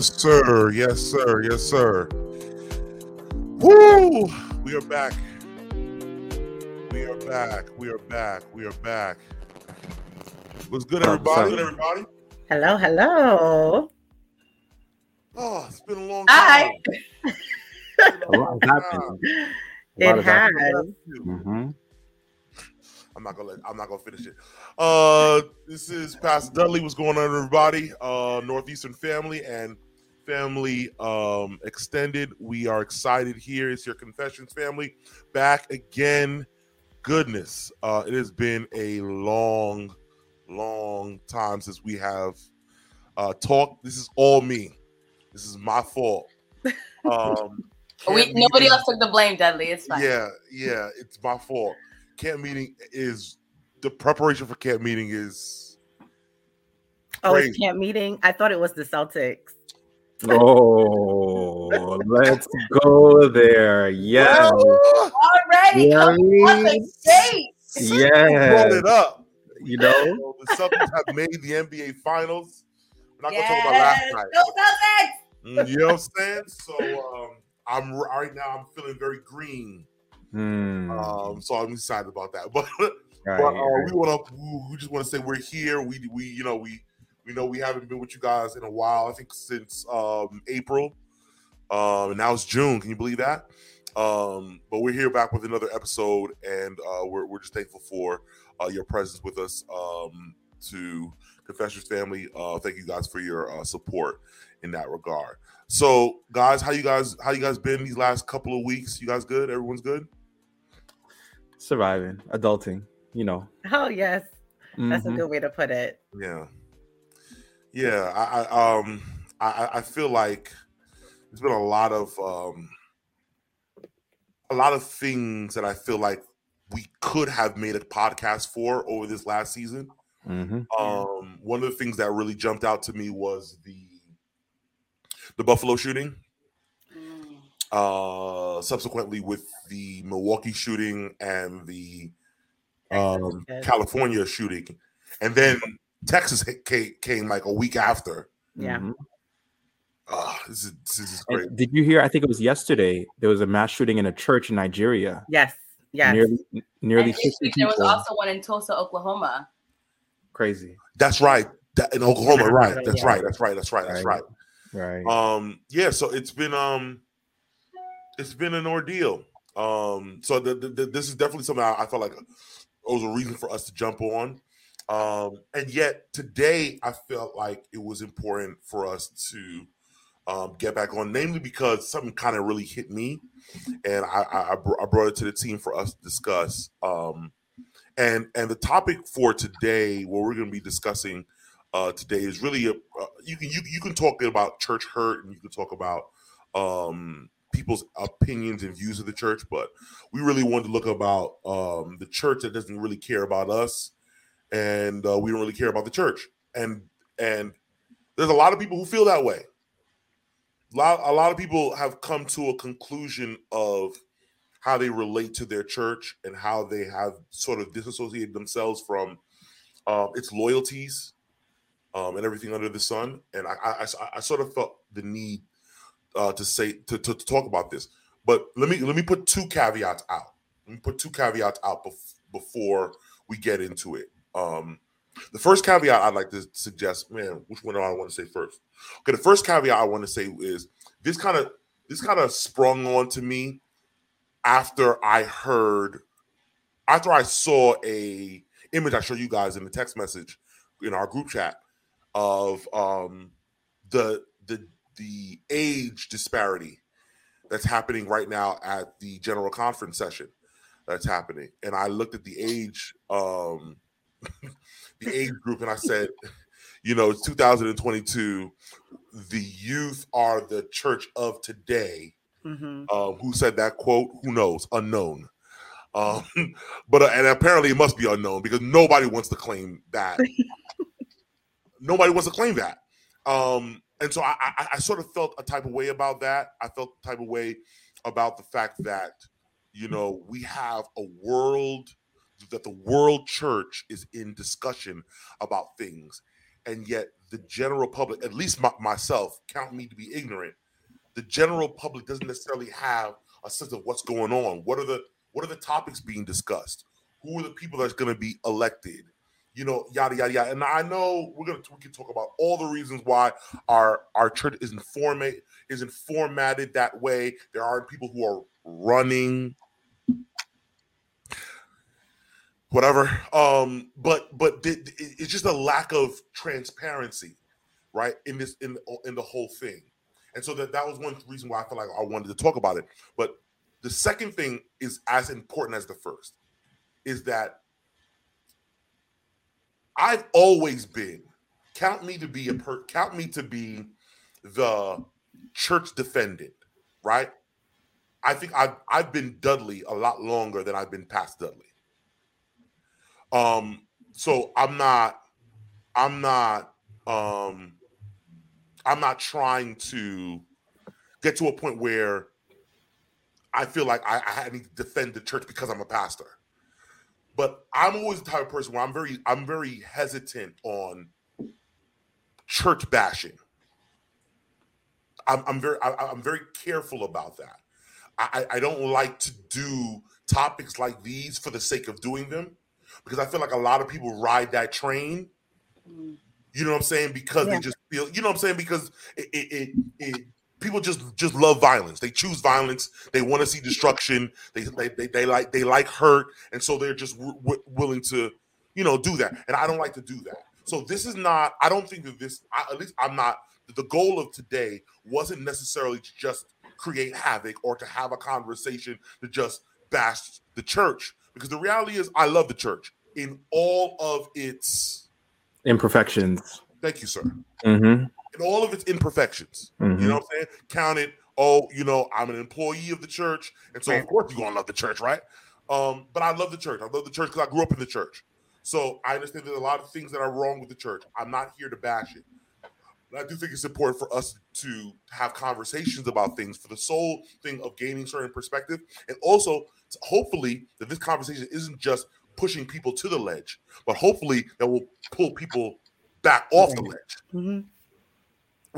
Yes, sir. Yes, sir. Yes, sir. Woo! We are back. We are back. We are back. We are back. What's good, everybody? Good, everybody. Hello, hello. Oh, it's been a long time. Hi. A lot has happened. It has has. happened. Mhm. I'm not gonna let, I'm not gonna finish it. Uh this is Pastor Dudley. What's going on, everybody? Uh Northeastern family and family um extended. We are excited here. It's your confessions family back again. Goodness, uh it has been a long, long time since we have uh talked. This is all me. This is my fault. Um We nobody meeting- else took the blame, Dudley. It's fine. yeah, yeah, it's my fault. Camp meeting is the preparation for camp meeting is Oh, it's camp meeting. I thought it was the Celtics. Oh, let's go there. Yes. Already, You know come what I on mean? the date. brought Yes. it up. You know, the Celtics have made the NBA finals. We're not gonna talk about Yes, last go night. Celtics. Mm, You know what I'm saying? So um, I'm right now. I'm feeling very green. Hmm, Um, so I'm excited about that. But right, but uh, right. we want to we, we just want to say we're here. We we you know we we know we haven't been with you guys in a while. I think since um April. Um and now it's June. Can you believe that? Um, but we're here back with another episode, and uh, we're we're just thankful for uh, your presence with us. Um, to Confessions family, uh, thank you guys for your uh, support in that regard. So, guys, how you guys how you guys been these last couple of weeks? You guys good? Everyone's good. surviving, adulting. You know, Oh yes, that's a Mhm. Mm-hmm. good way to put it. Yeah, yeah. I, I um, I, I- I feel like there's been a lot of um, a lot of things that I feel like we could have made a podcast for over this last season. Mhm. Um, one of the things that really jumped out to me was the the Buffalo shooting. Mm. Uh, subsequently, with the Milwaukee shooting and the um, California shooting, and then Texas hit- came, came like a week after. Yeah. Mhm. Ah, this is this is And great. Did you hear? I think it was yesterday. There was a mass shooting in a church in Nigeria. Yes. Yes. Nearly, nearly And this sixty there was people. also one in Tulsa, Oklahoma. Crazy. That's right. That, in Oklahoma, right? That's Yeah. right. That's right. That's right. That's right. Right. Right. Um, yeah. So it's been um, it's been an ordeal. Um, so the, the, the- this is definitely something I, I felt like it was a reason for us to jump on. Um, and yet today I felt like it was important for us to um, get back on, namely because something kind of really hit me, and I, I, I br- I brought it to the team for us to discuss. Um, and and the topic for today, what we're going to be discussing uh, today, is really a, uh, you can you, you can talk about church hurt, and you can talk about um, people's opinions and views of the church, but we really wanted to look about um, the church that doesn't really care about us, and uh, we don't really care about the church, and and there's a lot of people who feel that way. A lot, a lot of people have come to a conclusion of how they relate to their church and how they have sort of disassociated themselves from um, its loyalties um, and everything under the sun. And I, I, I- I sort of felt the need uh, to say to, to, to talk about this. But let me let me put two caveats out. Let me put two caveats out bef- before we get into it. Um, the first caveat I'd like to suggest, man, which one do I want to say first? Okay, the first caveat I want to say is this kind of this kind of sprung on to me after I heard after I saw a image I showed you guys in the text message in our group chat of um the the the age disparity that's happening right now at the general conference session that's happening and i looked at the age um the age group and i said you know it's 2022 the youth are the church of today hmm um, who said that quote? Who knows? Unknown. Um, but uh, and apparently it must be unknown because nobody wants to claim that. nobody wants to claim that. Um, and so I, I, I sort of felt a type of way about that. I felt the type of way about the fact that you know we have a world that the world church is in discussion about things and yet the general public, at least my, myself, count me to be ignorant. The general public doesn't necessarily have a sense of what's going on. What are the what are the topics being discussed? Who are the people that's going to be elected? You know, yada yada yada. And I know we're gonna we can talk about all the reasons why our our church isn't format isn't formatted that way. There are people who are running whatever. Um but but th- it's just a lack of transparency right in this in in the whole thing. And so that that was one reason why i felt like i wanted to talk about it. But the second thing is as important as the first is that i've always been count me to be a per count me to be the church defendant right? I think i've i've been dudley a lot longer than i've been past dudley um, so I'm not, I'm not, um, I'm not trying to get to a point where I feel like I, I need to defend the church because I'm a pastor. But I'm always the type of person where I'm very, I'm very hesitant on church bashing. I'm, I'm very, I, am very careful about that. I, I don't like to do topics like these for the sake of doing them because I feel like a lot of people ride that train. Mm. You know what I'm saying? Because yeah. they just feel, you know what I'm saying? Because it, it, it, it people just just love violence. They choose violence. They want to see destruction. They, they they, they like they like hurt, and so they're just w- w- willing to, you know, do that. And I don't like to do that. So this is not. I don't think that this. I, at least I'm not. The goal of today wasn't necessarily to just create havoc or to have a conversation to just bash the church. Because the reality is, I love the church in all of its imperfections. Thank you, sir. Mm-hmm. In all of its imperfections. Mm-hmm. You know what I'm saying? Count it. Oh, you know, I'm an employee of the church. And so, of course, you're going to love the church, right? Um, but I love the church. I love the church because I grew up in the church. So I understand there's a lot of things that are wrong with the church. I'm not here to bash it. But I do think it's important for us to have conversations about things for the sole thing of gaining certain perspective. And also, hopefully, that this conversation isn't just pushing people to the ledge, but hopefully that will pull people back off the ledge mm-hmm.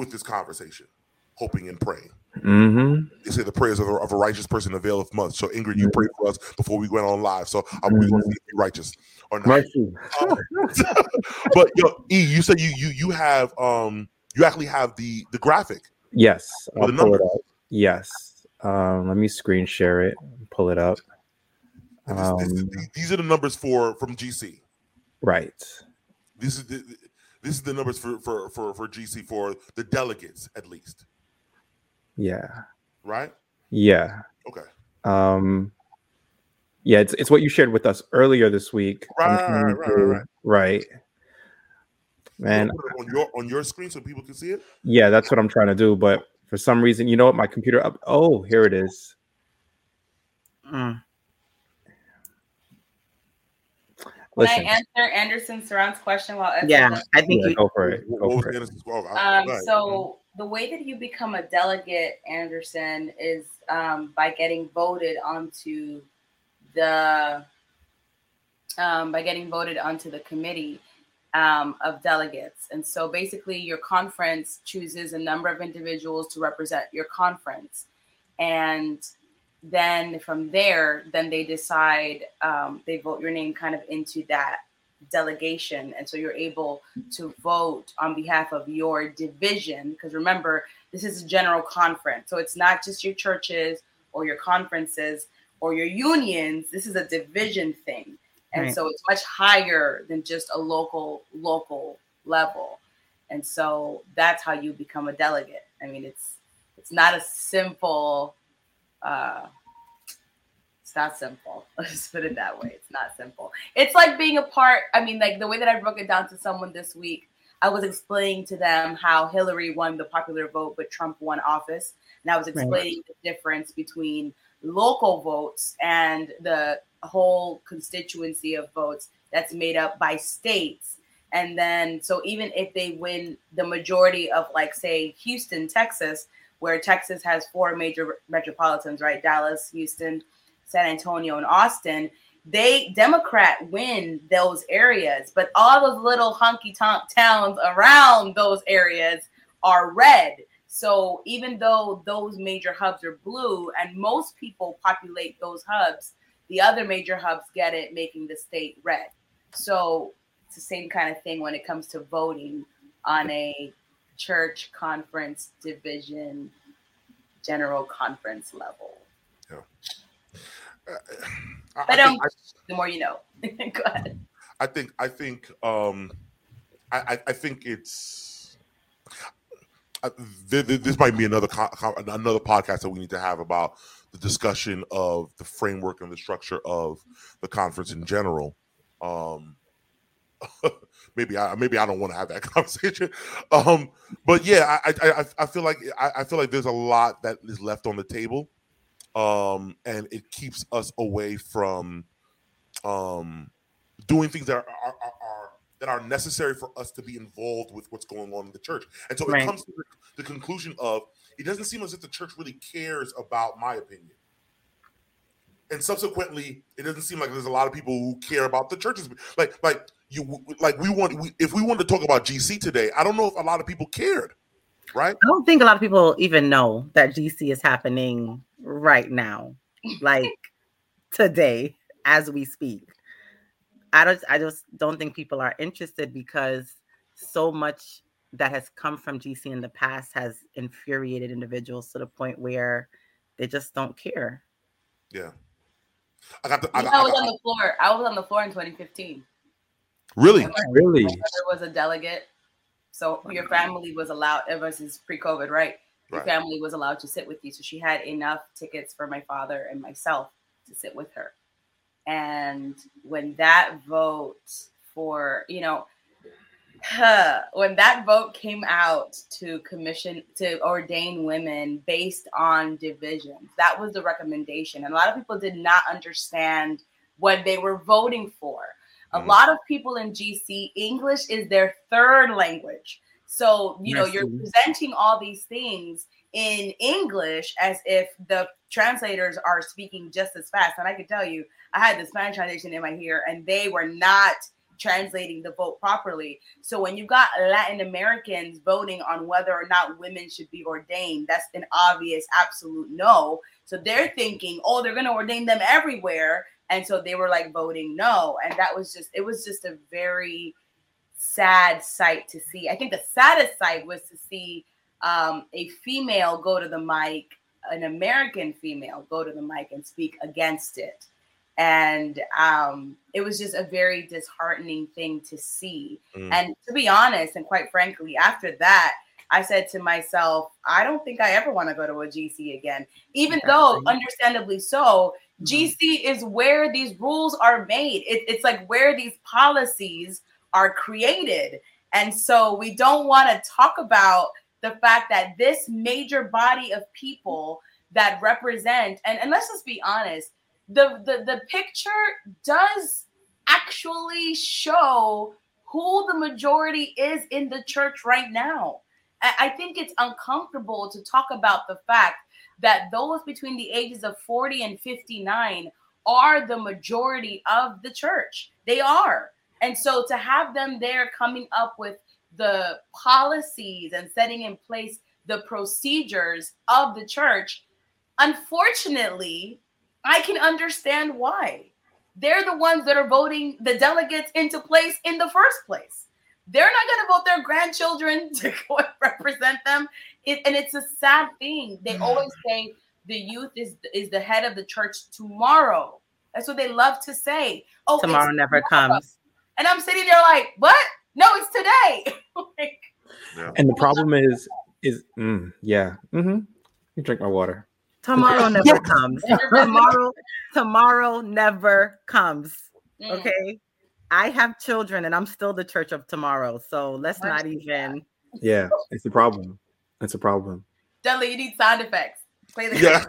with this conversation, hoping and praying. Mm-hmm. They say the prayers of a, of a righteous person availeth much. So Ingrid, you pray for us before we went on live. So I'm mm-hmm. going to be righteous or not. Right. Um, but yo, E, you said you you you have um you actually have the the graphic. Yes, I'll the pull it up. Yes, um, let me screen share it. Pull it up. This, this, Um, these are the numbers for from GC. right. This is the this is the numbers for for for for GC for the delegates at least, Yeah. right? Yeah. Okay. Um, yeah, it's it's what you shared with us earlier this week. Right, right, right, right. right. Man, Put it on your on your screen so people can see it. yeah, that's what I'm trying to do. But for some reason, you know what? My computer up. Oh, here it is. Mm. Can I answer Anderson Surround's question while Esther Yeah, I think yeah, you, go for it. Go for it. Anderson's- I- Um, go ahead. so the way that you become a delegate, Anderson, is um, by getting voted onto the um, by getting voted onto the committee um, of delegates. And so basically, your conference chooses a number of individuals to represent your conference, and then from there, then they decide um, they vote your name kind of into that delegation. And so you're able to vote on behalf of your division because remember this is a general conference. So it's not just your churches or your conferences or your unions. This is a division thing and Right. so it's much higher than just a local local level and so that's how you become a delegate i mean it's it's not a simple uh it's not simple. Let's just put it that way. It's not simple. It's like being a part. I mean, like the way that I broke it down to someone this week, I was explaining to them how Hillary won the popular vote, but Trump won office. And I was explaining the difference between local votes and the whole constituency of votes that's made up by states. And then, so even if they win the majority of, like, say, Houston, Texas, where Texas has four major metropolitans, right? Dallas, Houston, San Antonio and Austin, they Democrat win those areas, but all those little hunky tonk towns around those areas are red. So even though those major hubs are blue and most people populate those hubs, the other major hubs get it, making the state red. So it's the same kind of thing when it comes to voting on a church conference division general conference level. Yeah. Uh, but um, I, the more you know. Go ahead. I think I think um, I, I think it's this might be another another podcast that we need to have about the discussion of the framework and the structure of the conference in general. Um, maybe I maybe I don't want to have that conversation. Um, but yeah, I I I feel like I, feel like there's a lot that is left on the table, um, and it keeps us away from um doing things that are, are that are necessary for us to be involved with what's going on in the church. And so right. it comes to the, conclusion of it doesn't seem as if the church really cares about my opinion and subsequently it doesn't seem like there's a lot of people who care about the churches like like you like we want we, if we wanted to talk about gc today i don't know if a lot of people cared right i don't think a lot of people even know that gc is happening right now like today as we speak i don't i just don't think people are interested because so much that has come from gc in the past has infuriated individuals to the point where they just don't care yeah I got the. I, got, I was I got, on the floor. I was on the floor in 2015. Really? Really? There was a delegate, so your family was allowed. It was pre-COVID, right? Your right. family was allowed to sit with you, so she had enough tickets for my father and myself to sit with her. And when that vote for, you know, when that vote came out to commission to ordain women based on divisions, that was the recommendation. And a lot of people did not understand what they were voting for. A mm-hmm. lot of people in GC, English is their third language. So, you know, you're presenting all these things in English as if the translators are speaking just as fast. And I can tell you, I had the Spanish translation in my ear, and they were not translating the vote properly. So when you got Latin Americans voting on whether or not women should be ordained, that's an obvious absolute no. So they're thinking, oh, they're going to ordain them everywhere. And so they were like voting no. And that was just, it was just a very sad sight to see. I think the saddest sight was to see um, a female go to the mic, an American female go to the mic and speak against it and um, it was just a very disheartening thing to see. Mm. And to be honest, and quite frankly, after that, I said to myself, I don't think I ever want to go to a GC again, even though, understandably so, mm-hmm. GC is where these rules are made. It, it's like where these policies are created. And so we don't want to talk about the fact that this major body of people that represent, and, and let's just be honest, the, the the picture does actually show who the majority is in the church right now. I think it's uncomfortable to talk about the fact that those between the ages of 40 and 59 are the majority of the church. They are. And so to have them there coming up with the policies and setting in place the procedures of the church, unfortunately, I can understand why. They're the ones that are voting the delegates into place in the first place. They're not going to vote their grandchildren to go and represent them. It, and it's a sad thing. They mm. always say the youth is is the head of the church tomorrow. That's what they love to say. Oh, tomorrow never tomorrow. comes. And I'm sitting there like, what? No, it's today. like, yeah. And the problem is, is mm, yeah. Mm-hmm. You drink my water. Tomorrow never comes. tomorrow, tomorrow never comes. Mm. Okay. I have children and I'm still the church of tomorrow. So let's not even. Yeah, it's a problem. It's a problem. Dudley, you need sound effects. Play yeah.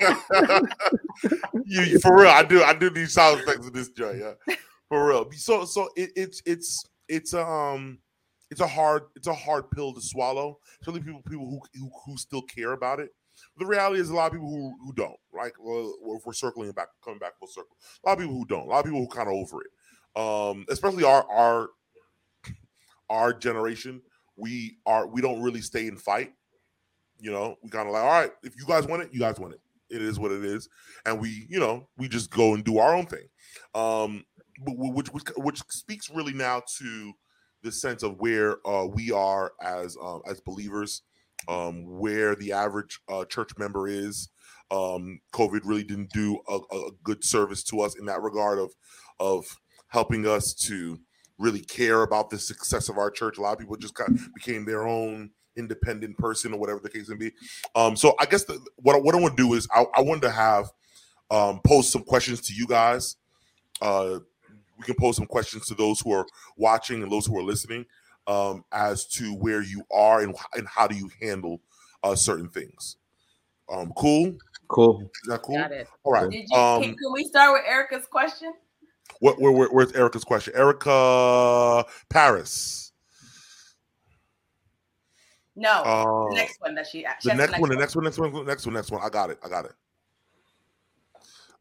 you, for real, I do. I do need sound effects in this joint. Yeah, for real. So, so it, it's it's it's um it's a hard it's a hard pill to swallow. Especially people people who, who who still care about it. The reality is a lot of people who, who don't, right? Well, if we're circling back, coming back full circle, a lot of people who don't, a lot of people who kind of over it. Um, especially our our our generation, we are we don't really stay and fight. You know, we kind of like, all right, if you guys want it, you guys want it. It is what it is, and we, you know, we just go and do our own thing. Um, which which which speaks really now to the sense of where uh, we are as um, as believers, um, where the average uh, church member is. Um, COVID really didn't do a, a, good service to us in that regard of of helping us to really care about the success of our church. A lot of people just kind of became their own independent person or whatever the case may be. Um, so I guess the, what what I want to do is I, I wanted to have um, pose some questions to you guys. Uh, we can pose some questions to those who are watching and those who are listening um, as to where you are and, and how do you handle uh, certain things. Um, cool. Cool. Is that cool? Got it. All right. Did you, Um, can, can we start with Erica's question? What, where, where, where's Erica's question? Erica Paris. No, Uh, the next one that she. she the has next one, the next one, next one, next one, next one. I got it. I got it.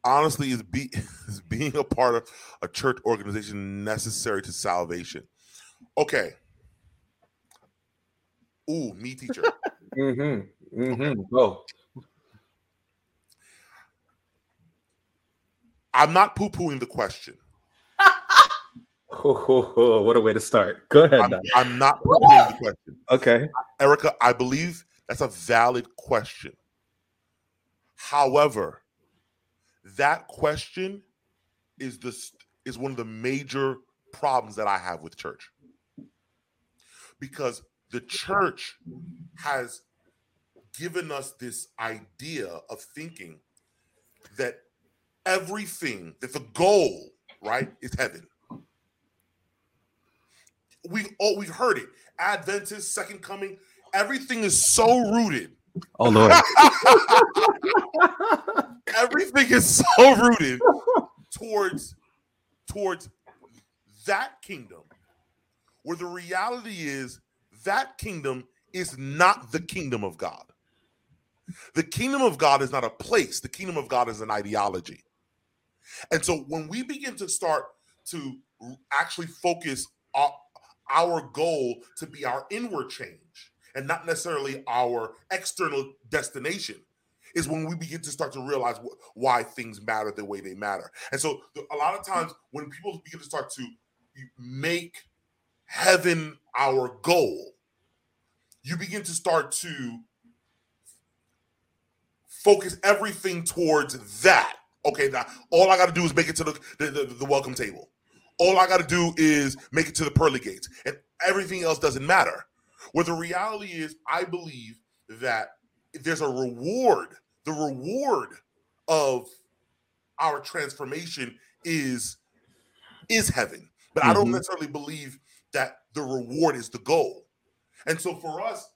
Honestly, is be is being a part of a church organization necessary to salvation? Okay. Ooh, me teacher. Mm-hmm. Mm-hmm. Go. I'm not poo-pooing the question. Ho, ho, ho. What a way to start. Go ahead. I'm, I'm not poo-pooing the question. Okay. Erica, I believe that's a valid question. However, that question is the is one of the major problems that I have with church. Because the church has given us this idea of thinking that everything, that the goal, right, is heaven. We've all oh, we've heard it. Adventist, second coming, everything is so rooted Oh Lord. everything is so rooted towards towards that kingdom where the reality is that kingdom is not the kingdom of god. The kingdom of god is not a place. The kingdom of god is an ideology. And so when we begin to start to actually focus our, our goal to be our inward change and not necessarily our external destination is when we begin to start to realize wh- why things matter the way they matter. And so a lot of times when people begin to start to make heaven our goal, you begin to start to focus everything towards that. Okay, now all I got to do is make it to the, the, the, the welcome table. All I got to do is make it to the pearly gates, and everything else doesn't matter. Where the reality is, I believe that there's a reward. The reward of our transformation is is heaven, but I don't Mhm. necessarily believe that the reward is the goal. And so for us,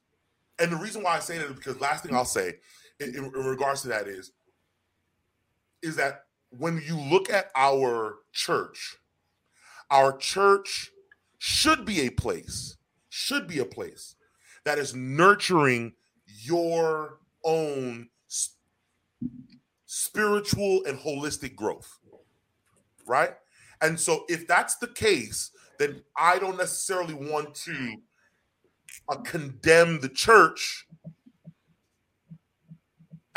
and the reason why I say that is because last thing I'll say in, in- in regards to that is is that when you look at our church, our church should be a place, should be a place that is nurturing your own s- spiritual and holistic growth. Right? And so if that's the case, then I don't necessarily want to uh, condemn the church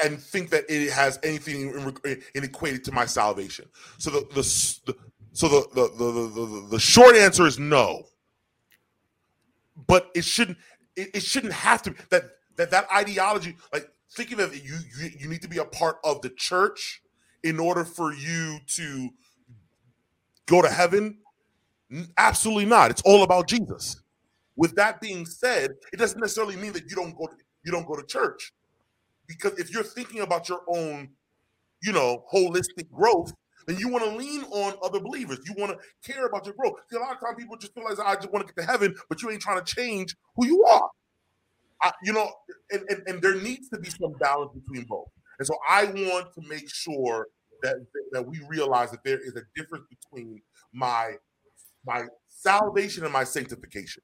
and think that it has anything in, in, equated to my salvation. So the the, the so the, the the the the short answer is no. But it shouldn't it, it shouldn't have to that that that ideology like thinking of you, you you need to be a part of the church in order for you to go to heaven. Absolutely not. It's all about Jesus. With that being said, it doesn't necessarily mean that you don't go to, you don't go to church because if you're thinking about your own, you know, holistic growth, then you want to lean on other believers. You want to care about your growth. See, a lot of times people just feel like I just want to get to heaven, but you ain't trying to change who you are. I, you know, and, and, and there needs to be some balance between both. And so I want to make sure that that we realize that there is a difference between my my salvation and my sanctification.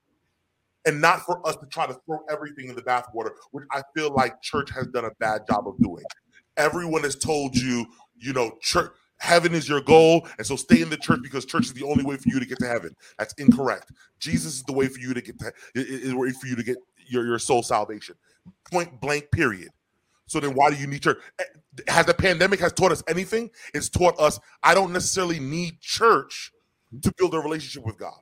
and not for us to try to throw everything in the bathwater, which I feel like church has done a bad job of doing. Everyone has told you, you know, church heaven is your goal and so stay in the church because church is the only way for you to get to heaven. That's incorrect. Jesus is the way for you to get to is the way for you to get your, your soul salvation. Point blank period. So then why do you need church? Eh, has the pandemic has taught us anything? It's taught us i don't necessarily need church to build a relationship with god.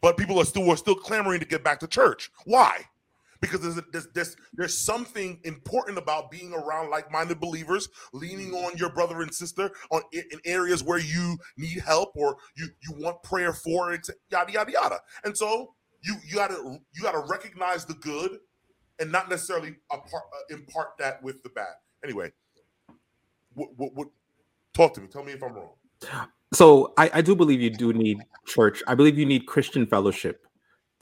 But people are still are still clamoring to get back to church. Why because there's, there's, there's, there's something important about being around like-minded believers leaning on your brother and sister on in areas where you need help or you you want prayer for it yada yada yada. And so you you gotta you gotta recognize the good and not necessarily uh, impart that with the bad. Anyway what, what, what talk to me. Tell me if i'm wrong. So I, I do believe you do need church. I believe you need christian fellowship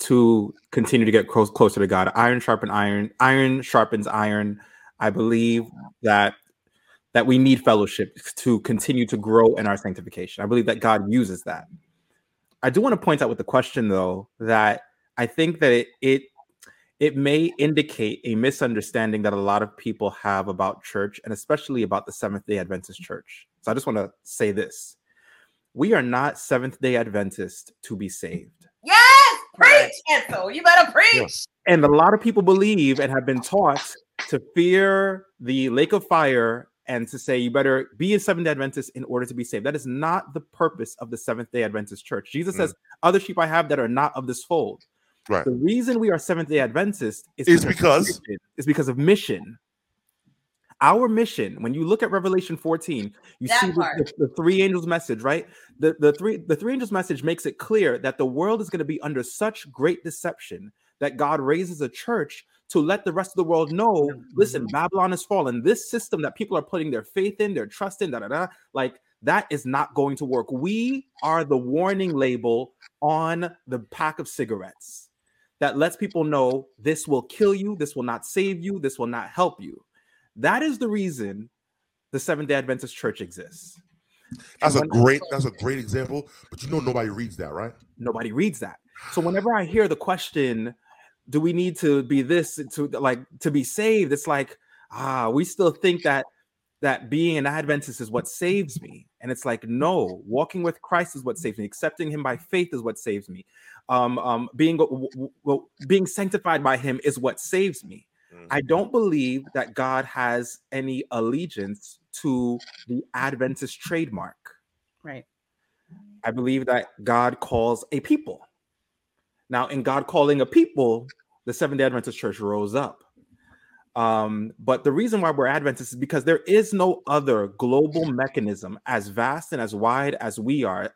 to continue to get close, closer to God. Iron sharpens iron. Iron sharpens iron. I believe that that we need fellowship to continue to grow in our sanctification. I believe that God uses that. I do want to point out with the question though that I think that it it, it may indicate a misunderstanding that a lot of people have about church and especially about the Seventh Day Adventist Church. So I just want to say this: we are not Seventh Day Adventist to be saved. Yes, preach, Ansel. You better preach. And a lot of people believe and have been taught to fear the lake of fire and to say you better be a Seventh day Adventist in order to be saved. That is not the purpose of the Seventh day Adventist church. Jesus mm. says, Other sheep I have that are not of this fold. Right. The reason we are Seventh day Adventist is because, because is because of mission. Our mission, when you look at Revelation 14, you that see the, the, the, three angels message, right? The, the three the three angels message makes it clear that the world is going to be under such great deception that God raises a church to let the rest of the world know, listen, mm-hmm. Babylon has fallen. This system that people are putting their faith in, their trust in, da da da, like that is not going to work. We are the warning label on the pack of cigarettes that lets people know this will kill you, this will not save you, this will not help you. That is the reason the Seventh Day Adventist Church exists. That's a great. That's a great example. But you know, nobody reads that, right? Nobody reads that. So whenever I hear the question, "Do we need to be this to like to be saved?" It's like, ah, we still think that that being an Adventist is what saves me, and it's like, no, walking with Christ is what saves me. Accepting Him by faith is what saves me. Um, um, being well, being sanctified by Him is what saves me. I mm-hmm. don't believe that God has any allegiance to the Adventist trademark. Right. I believe that God calls a people. Now, in God calling a people, the Seventh day Adventist Church rose up. Um, but the reason why we're Adventists is because there is no other global mechanism as vast and as wide as we are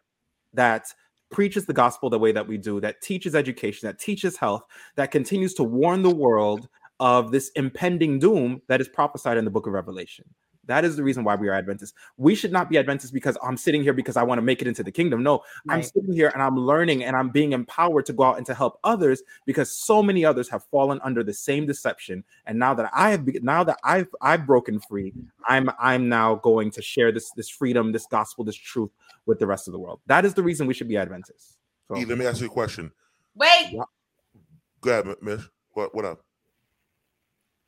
that preaches the gospel the way that we do, that teaches education, that teaches health, that continues to warn the world of this impending doom that is prophesied in the book of Revelation. That is the reason why we are Adventists. We should not be Adventists because I'm sitting here because I want to make it into the kingdom. No, right. I'm sitting here and I'm learning and I'm being empowered to go out and to help others because so many others have fallen under the same deception. And now that I have now that I've I've broken free, I'm I'm now going to share this this freedom, this gospel, this truth with the rest of the world. That is the reason we should be Adventists. So, hey, let me ask you a question. Wait. Go ahead, Miss. What what up?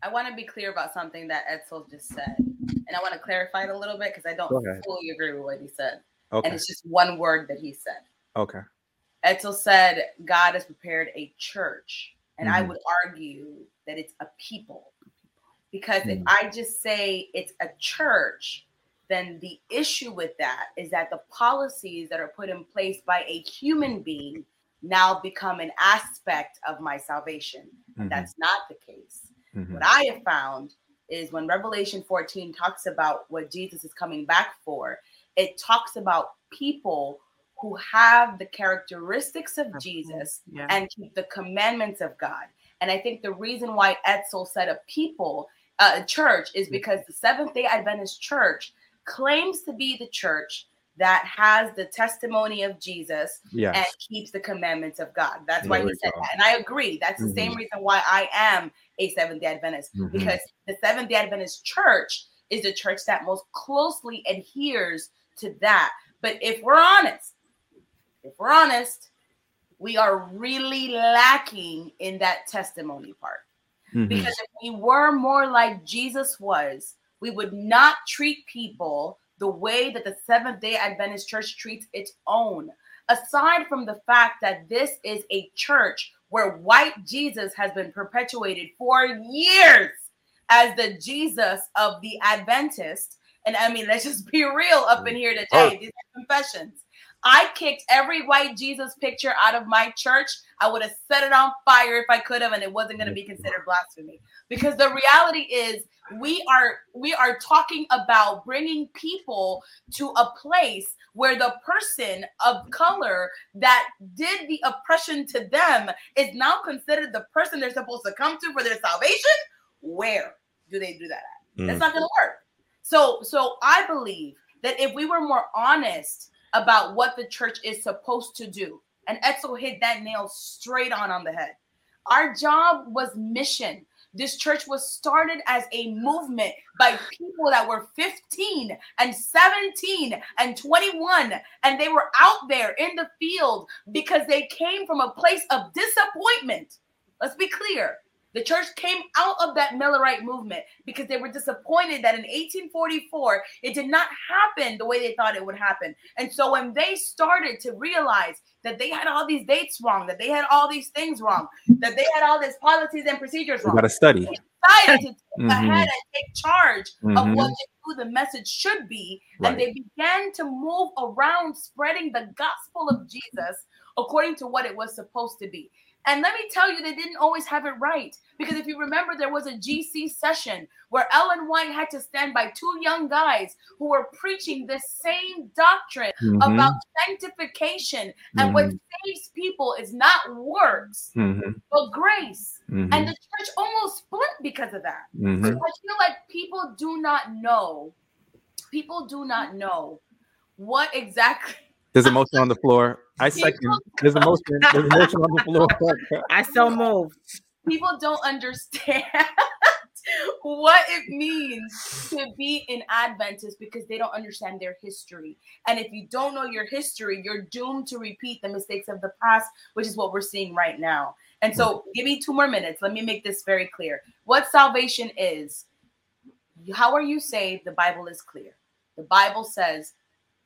I want to be clear about something that Edsel just said, and I want to clarify it a little bit because I don't fully agree with what he said. Okay. And it's just one word that he said. Okay. Edsel said God has prepared a church, and mm-hmm. I would argue that it's a people, because mm-hmm. if I just say it's a church, then the issue with that is that the policies that are put in place by a human being now become an aspect of my salvation. Mm-hmm. That's not the case. Mm-hmm. What I have found is when Revelation 14 talks about what Jesus is coming back for, it talks about people who have the characteristics of Jesus yeah. and keep the commandments of God. And I think the reason why Edsel said a people, uh, a church, is because the Seventh day Adventist church claims to be the church that has the testimony of Jesus yes. and keeps the commandments of God. That's there why he said go. that. And I agree. That's mm-hmm. the same reason why I am a Seventh day Adventist mm-hmm. because the Seventh day Adventist church is the church that most closely adheres to that. But if we're honest, if we're honest, we are really lacking in that testimony part. Mhm. Because if we were more like Jesus was, we would not treat people the way that the Seventh day Adventist Church treats its own. Aside from the fact that this is a church where white Jesus has been perpetuated for years as the Jesus of the Adventist. And I mean, let's just be real up in here today. These are confessions. I kicked every white Jesus picture out of my church. I would have set it on fire if I could have, and it wasn't going to be considered blasphemy. Because the reality is, we are we are talking about bringing people to a place where the person of color that did the oppression to them is now considered the person they're supposed to come to for their salvation. Where do they do that at? That's Mm. not going to work. So, so I believe that if we were more honest about what the church is supposed to do, and Etzel hit that nail straight on on the head. Our job was mission. This church was started as a movement by people that were 15 and 17 and 21, and they were out there in the field because they came from a place of disappointment. Let's be clear. The church came out of that Millerite movement because they were disappointed that in 1844 it did not happen the way they thought it would happen. And so when they started to realize that they had all these dates wrong, that they had all these things wrong, that they had all these policies and procedures wrong, got to study. decided to take Mhm. ahead and take charge of Mhm. what they knew the message should be. Right. And they began to move around spreading the gospel of Jesus according to what it was supposed to be. And let me tell you, they didn't always have it right. Because if you remember, there was a GC session where Ellen White had to stand by two young guys who were preaching the same doctrine Mhm. about sanctification. And what saves people is not works, Mhm. but grace. Mhm. And the church almost split because of that. So Mhm. I feel like people do not know. People do not know what exactly. There's a motion on the floor. I second. There's a motion. There's a motion on the floor. I so move. People don't understand what it means to be an Adventist because they don't understand their history. And if you don't know your history, you're doomed to repeat the mistakes of the past, which is what we're seeing right now. And so, give me two more minutes. Let me make this very clear. What salvation is, how are you saved? The Bible is clear. The Bible says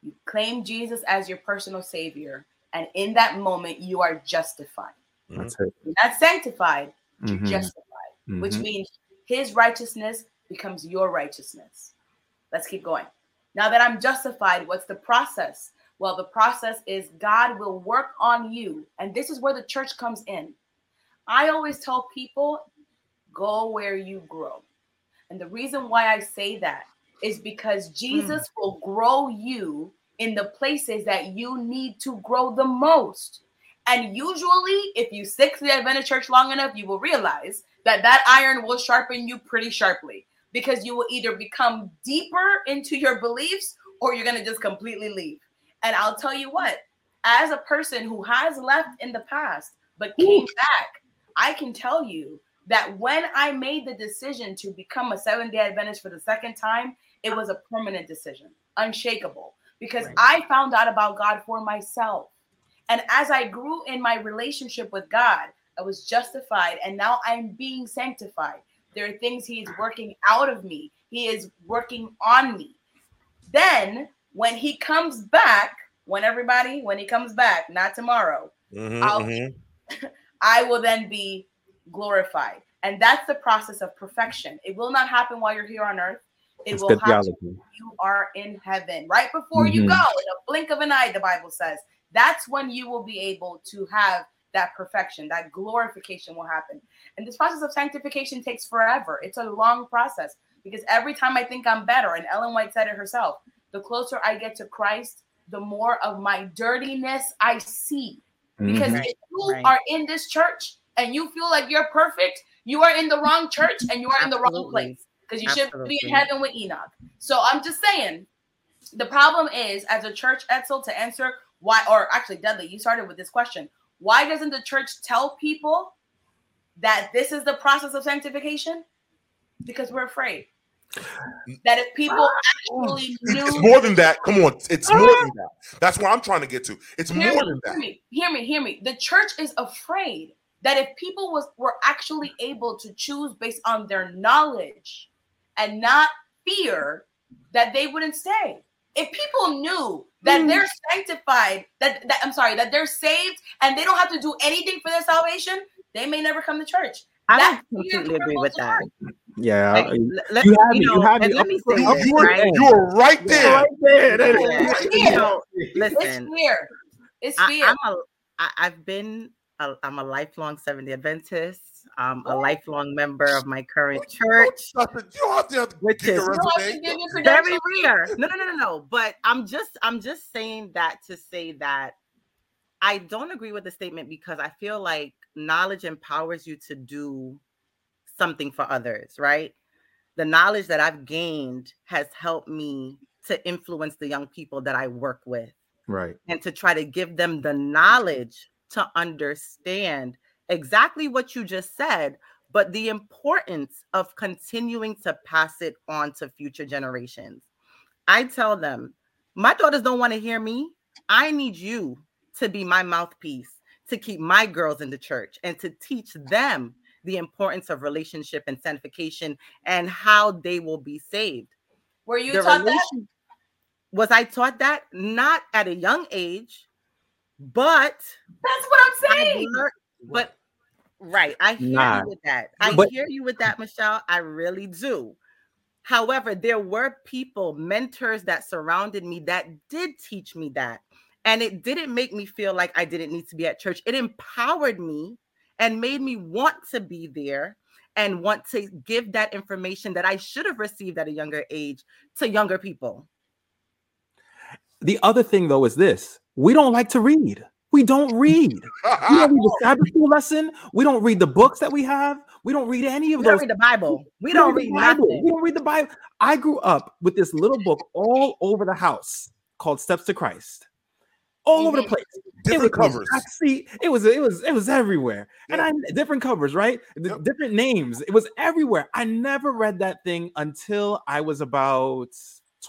you claim Jesus as your personal savior, and in that moment, you are justified. That's it. You're not sanctified, you're Mhm. justified, which Mhm. means his righteousness becomes your righteousness. Let's keep going. Now that I'm justified, what's the process? Well, the process is God will work on you. And this is where the church comes in. I always tell people go where you grow. And the reason why I say that is because Jesus will grow you in the places that you need to grow the most. And usually, if you stick to the Adventist church long enough, you will realize that that iron will sharpen you pretty sharply because you will either become deeper into your beliefs or you're going to just completely leave. And I'll tell you what, as a person who has left in the past but came back, I can tell you that when I made the decision to become a seven day Adventist for the second time, it was a permanent decision, unshakable, because Right. I found out about God for myself. And as I grew in my relationship with God, I was justified and now I'm being sanctified. There are things He is working out of me, He is working on me. Then, when He comes back, when everybody, when He comes back, not tomorrow, Mhm, I'll- mhm. I will then be glorified. And that's the process of perfection. It will not happen while you're here on earth. It It's will happen theology. you are in heaven. Right before you Mhm. go, in a blink of an eye, the Bible says. That's when you will be able to have that perfection, that glorification will happen. And this process of sanctification takes forever. It's a long process because every time I think I'm better, and Ellen White said it herself, the closer I get to Christ, the more of my dirtiness I see. Because Mhm. if you Right. are in this church and you feel like you're perfect, you are in the wrong church and you are in the wrong place because you should be in heaven with Enoch. So I'm just saying, the problem is as a church, Etzel, to answer why, or actually, Dudley, you started with this question. Why doesn't the church tell people that this is the process of sanctification? Because we're afraid. That if people actually knew, It's more than that. Come on, it's more than that. That's what I'm trying to get to. It's hear more me, than hear that. me, hear me, hear me. The church is afraid that if people was were actually able to choose based on their knowledge and not fear, that they wouldn't stay. If people knew that Hmm. they're sanctified, that, that I'm sorry, that they're saved and they don't have to do anything for their salvation, they may never come to church. I That don't fear completely agree with that. cripples Yeah. Like, l- let, you you, have me- you know, have me and let up me for- say up this, You were, right? you were right there. right there. that is- Yeah. It's You fear. know, It's listen, fear. It's I, fear. I'm a, I, I've been, a, I'm a lifelong Seventh Day Adventist. I'm a lifelong member of my current church. You have to- have to, Which give is- a You don't have to resume. give your Very rare. No, no, no, no, no. But I'm just, I'm just saying that to say that I don't agree with the statement because I feel like knowledge empowers you to do something for others, right? The knowledge that I've gained has helped me to influence the young people that I work with Right. and to try to give them the knowledge to understand exactly what you just said, but the importance of continuing to pass it on to future generations. I tell them, my daughters don't want to hear me. I need you to be my mouthpiece to keep my girls in the church and to teach them the importance of relationship and sanctification and how they will be saved Were you the taught that? was I taught that not at a young age, but That's what I'm I saying. learned, but right, I hear Nah. you with that. I But- hear you with that, Michelle. I really do. However, there were people, mentors that surrounded me that did teach me that. And it didn't make me feel like I didn't need to be at church. It empowered me and made me want to be there and want to give that information that I should have received at a younger age to younger people. The other thing though is this: we don't like to read. We don't read. We don't read the Sabbath school lesson. We don't read the books that we have. We don't read any of We don't read the Bible. We don't read the Bible. nothing. We don't read the Bible. I grew up with this little book all over the house called Steps to Christ. All over the place. It Different was covers. back seat. It was it was it was everywhere. And I different covers, right? The Yep. different names. It was everywhere. I never read that thing until I was about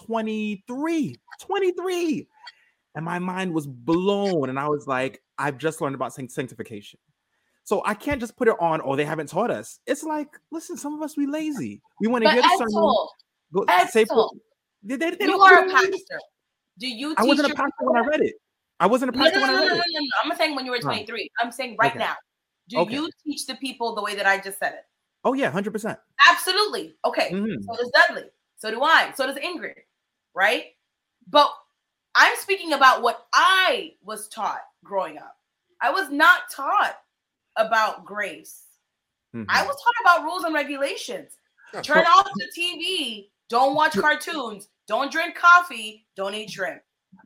23. 23. And my mind was blown. And I was like, I've just learned about sanctification. So I can't just put it on, oh, they haven't taught us. It's like, listen, some of us we lazy. We want to hear the sermon. Go, say, they, they, they you are a it. pastor. Do you teach I wasn't a pastor people? when I read it. I wasn't a pastor no, no, when I no, read no, no, it. I'm not saying when you were Oh. 23. I'm saying right Okay. now. Do Okay. you teach the people the way that I just said it? Oh yeah, hundred percent. Absolutely. Okay. Mhm. So does Dudley. So do I. So does Ingrid. Right? But I'm speaking about what I was taught growing up. I was not taught about grace. I Mm-hmm. was taught about rules and regulations. Turn off the TV. Don't watch cartoons. Don't drink coffee. Don't eat shrimp.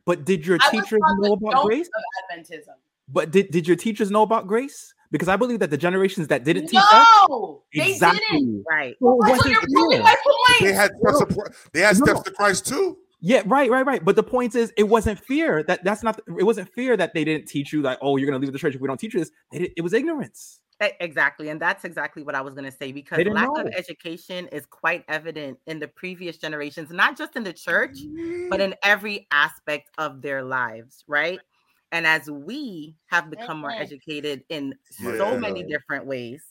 But did your I teachers know about grace? of Adventism. But did, did your teachers know about grace? Because I believe that the generations that didn't teach us No, they didn't. Right. Well, So you're proving clear. my They point. had steps of, they had No. steps to Christ too. Yeah, right, right, right. But the point is, it wasn't fear. That that's not. It wasn't fear that they didn't teach you. Like, oh, you're gonna leave the church if we don't teach you this. They it was ignorance. Exactly. And that's exactly what I was going to say because didn't lack of education is quite evident in the previous generations, not just in the church, but in every aspect of their lives, right? And as we have become more Mhm. educated in so many different ways,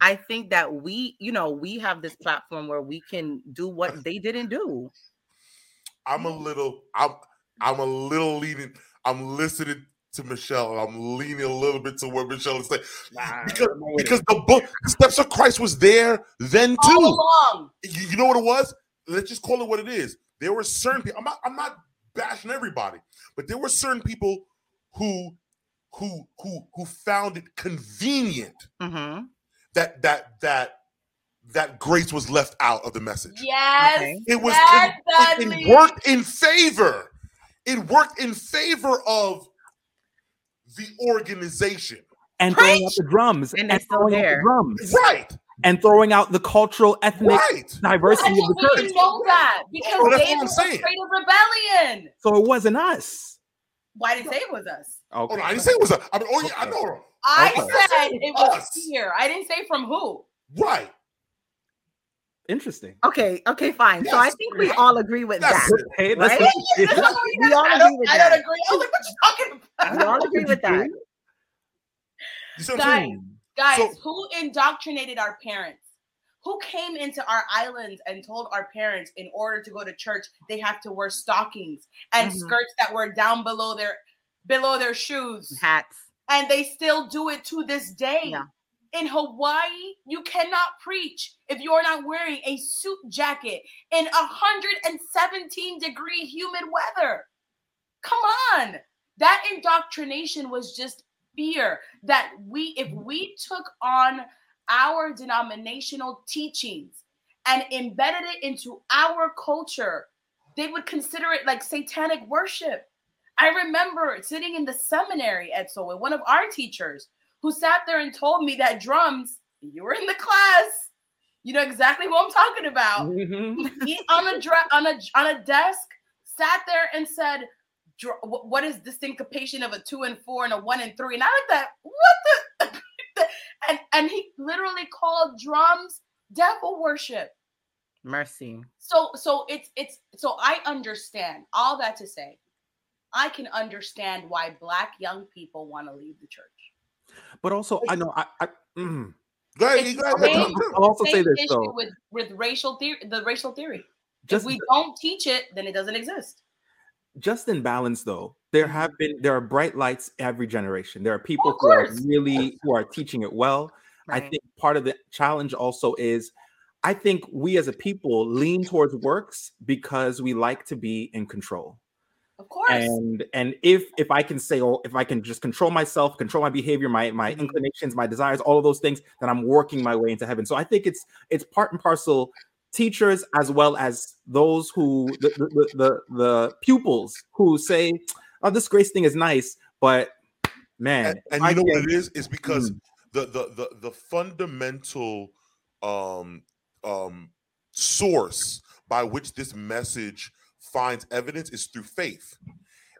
I think that we, you know, we have this platform where we can do what they didn't do. I'm a little, I'm, I'm a little leaning. I'm listening to Michelle, I'm leaning a little bit to what Michelle is saying because because the book, the steps of Christ, was there then too. You, you know what it was? Let's just call it what it is. There were certain people. I'm not, I'm not bashing everybody, but there were certain people who, who, who, who found it convenient hmm that that that that grace was left out of the message. Yes. Okay. It was Yes, it, it worked in favor. It worked in favor of the organization. And throwing out the drums And they're still throwing out the drums Right. and throwing out the cultural ethnic Right. diversity How of the do you church. know that? Because Oh, that's they were afraid of rebellion. So it wasn't us. Why did I say it was us? Oh, Okay. no, I didn't say it was a. I mean, oh yeah, I Okay. know. I Okay. said it was Us. fear. I didn't say from who. Right. Interesting. Okay, okay, fine. So I think we all agree with That's that. Hey, Right? listen, We all I agree don't, with I that. don't agree. I was like, what you talking about? We all agree with that. You see what I'm saying? Guys, So- who indoctrinated our parents? Who came into our islands and told our parents in order to go to church they have to wear stockings and Mhm. skirts that were down below their below their shoes? Hats. And they still do it to this day. Yeah. In Hawaii, you cannot preach if you're not wearing a suit jacket in 117 degree humid weather. Come on. That indoctrination was just fear that we, if we took on our denominational teachings and embedded it into our culture, they would consider it like satanic worship. I remember sitting in the seminary at so with one of our teachers who sat there and told me that drums, you were in the class, you know exactly what I'm talking about. Mhm. he on a dra- on a on a desk sat there and said what is the syncopation of a two and four and a one and three? And i like that what the and and he literally called drums devil worship. Mercy. so so it's it's so i understand all that to say i can understand why black young people want to leave the church But also, I know I, I mm. Go ahead. It's go ahead. same- I'll also say Same this issue though. with with racial theory the racial theory Just if we don't teach it then it doesn't exist just in balance though there Mm-hmm. have been there are bright lights every generation there are people Of who are really who are teaching it well i think part of the challenge also is i think we as a people lean towards works because we like to be in control of course and and if if i can say oh if i can just control myself control my behavior my my Mhm. inclinations my desires all of those things then i'm working my way into heaven so i think it's it's part and parcel teachers as well as those who the the the, the, the pupils who say oh this grace thing is nice but man and, if and I you know what it is? It's because Mm. the, the the the fundamental um um source by which this message finds evidence is through faith.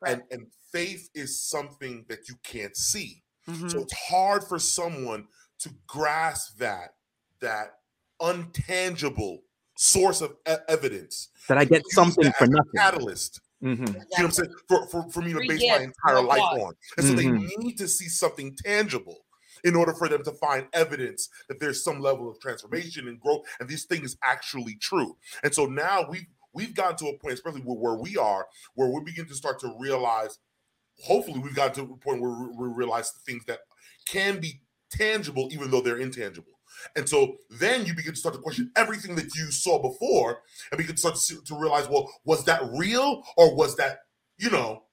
And and faith is something that you can't see. Mhm. So it's hard for someone to grasp that that untangible source of e- evidence. that i get something that for nothing catalyst. Mhm. You know what I'm saying? For, for, for me to base my entire life on. And so Mhm. they need to see something tangible in order for them to find evidence that there's some level of transformation and growth and this thing is actually true. And so now we we've gotten to a point, especially where, we are, where we begin to start to realize, hopefully we've gotten to a point where we, realize the things that can be tangible even though they're intangible. And so then you begin to start to question everything that you saw before and begin to start to, see, to realize, well, was that real or was that, you know,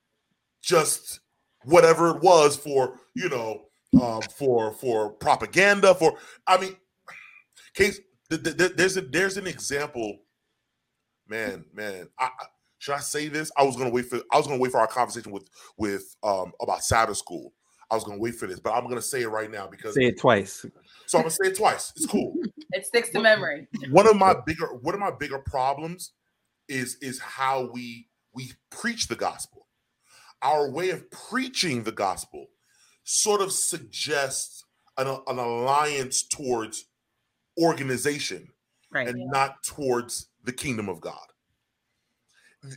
just whatever it was for, you know, uh, for for propaganda, for I mean, case th- th- there's a there's an example, man, man. I, I- should I say this? I was gonna wait for I was gonna wait for our conversation with with um about Sabbath school. I was gonna wait for this, but I'm gonna say it right now because say it twice so I'm gonna say it twice. It's cool. It sticks to memory. one of my bigger one of my bigger problems is is how we we preach the gospel. Our way of preaching the gospel sort of suggests an, an alliance towards organization Right. and not towards the kingdom of God.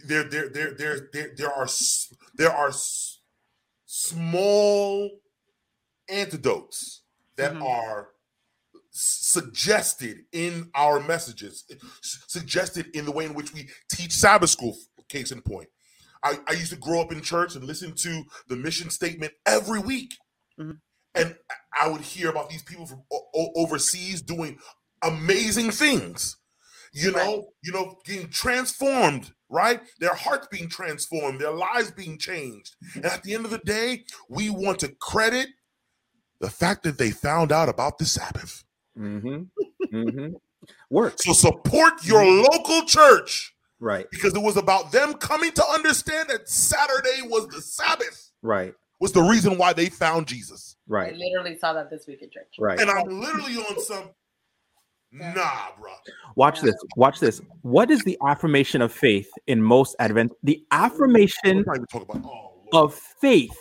There, there, there, there, there, there are there are small antidotes that Mhm. are suggested in our messages, suggested in the way in which we teach Sabbath school. Case in point, I, I used to grow up in church and listen to the mission statement every week, Mhm. and I would hear about these people from o- overseas doing amazing things. You know, you know, getting transformed, right? Their hearts being transformed, their lives being changed. And at the end of the day, we want to credit the fact that they found out about the Sabbath. Mm hmm Mm hmm works So support your local church. Right. Because it was about them coming to understand that Saturday was the Sabbath, right. Was the reason why they found Jesus. I right literally saw that this week at church. right. And I'm literally on some, nah, bro. Watch this. Watch this. What is the affirmation of faith in most Advent? The affirmation I'm not even talking about, oh, of faith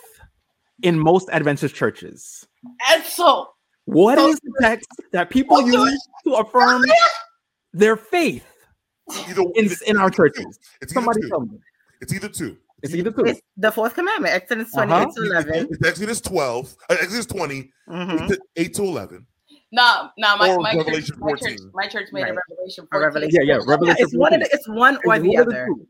in most Adventist churches. And so What So- is the text that people So- use to affirm their faith Either in, it's in our churches. It's either Somebody two. tell me. It's either two. It's either two. It's the fourth commandment, Exodus Uh-huh. 28 to 11. It's Exodus 12, uh, Exodus 20, Mhm. 8 to 11. No, no, my, my, church, my church, my church made Right. a revelation. A revelation. Yeah, yeah, Yeah, Revelation it's one, of the, it's one or It's the one other. two.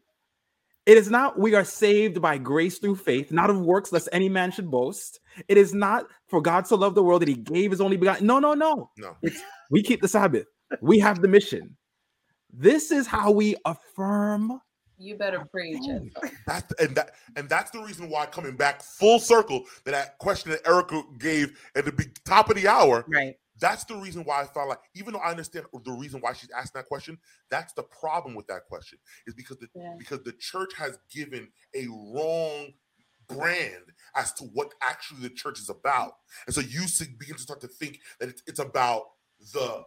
It is not we are saved by grace through faith, not of works, lest any man should boast. It is not for God so loved the world that he gave his only begotten. No, no, no. No. It's we keep the Sabbath. We have the mission. This is how we affirm. You better preach it. That's and that and that's the reason why coming back full circle to that question that Erica gave at the be- top of the hour. Right. That's the reason why I felt like, even though I understand the reason why she's asking that question, that's the problem with that question is because the Yeah. because the church has given a wrong brand as to what actually the church is about, and so you begin to start to think that it's, it's about the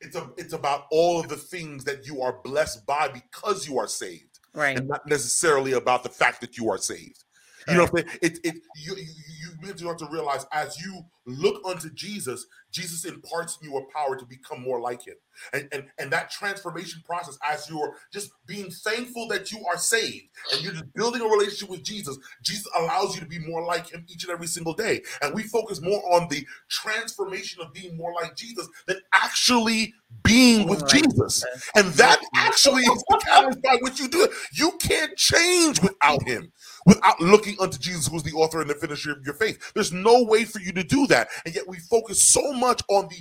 it's a, it's about all of the things that you are blessed by because you are saved Right. and not necessarily about the fact that you are saved. You know what I'm saying? It, it, you, you, you begin to start to realize as you look unto Jesus, Jesus imparts in you a power to become more like him. And, and, and that transformation process, as you're just being thankful that you are saved and you're just building a relationship with Jesus, Jesus allows you to be more like him each and every single day. And we focus more on the transformation of being more like Jesus than actually being with Like Jesus. And that actually is the catalyst by which you do it. You can't change without him, without looking unto Jesus, who's the author and the finisher of your faith. There's no way for you to do that. And yet we focus so much on the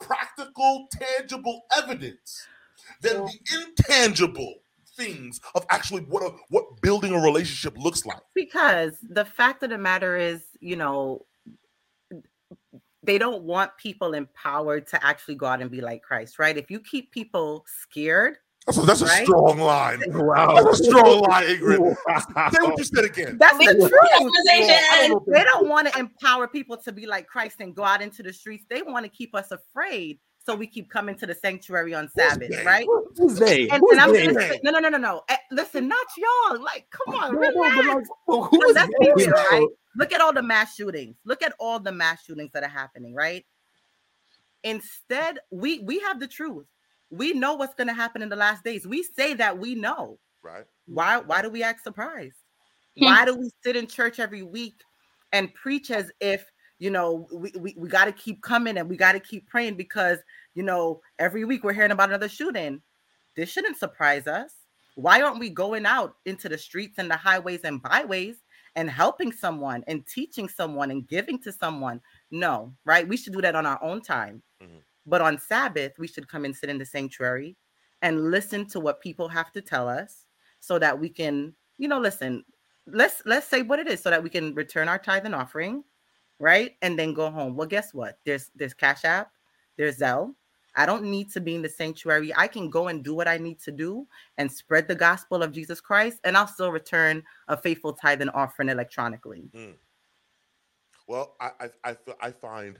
practical, tangible evidence than the intangible things of actually what a, what building a relationship looks like. Because the fact of the matter is, you know, they don't want people empowered to actually go out and be like Christ, right? If you keep people scared, That's a, that's a Right? strong line. Wow. That's a strong line, Ingrid. Say what you said again. that's the truth. They don't want to empower people to be like Christ and go out into the streets. They want to keep us afraid. So we keep coming to the sanctuary on Sabbath, they? right? Who's they? And, Who's and I'm they? gonna say, no, no, no, no, no. Eh, listen, not y'all. Like, come on, No, no, relax. like, well, who No, let's be real, right? Look at all the mass shootings. Look at all the mass shootings that are happening, right? Instead, we we have the truth. We know what's going to happen in the last days. We say that we know. Right? Why why do we act surprised? Hmm. Why do we sit in church every week and preach as if you know we, we, we got to keep coming and we got to keep praying because you know every week we're hearing about another shooting this shouldn't surprise us why aren't we going out into the streets and the highways and byways and helping someone and teaching someone and giving to someone no right we should do that on our own time Mhm. But on sabbath we should come and sit in the sanctuary and listen to what people have to tell us so that we can you know listen let's let's say what it is so that we can return our tithe and offering right and then go home. Well guess what? There's there's cash app there's zelle. I don't need to be in the sanctuary. I can go and do what i need to do and spread the gospel of jesus christ and i'll still return a faithful tithe and offering electronically. Hmm. Well, I I I, I find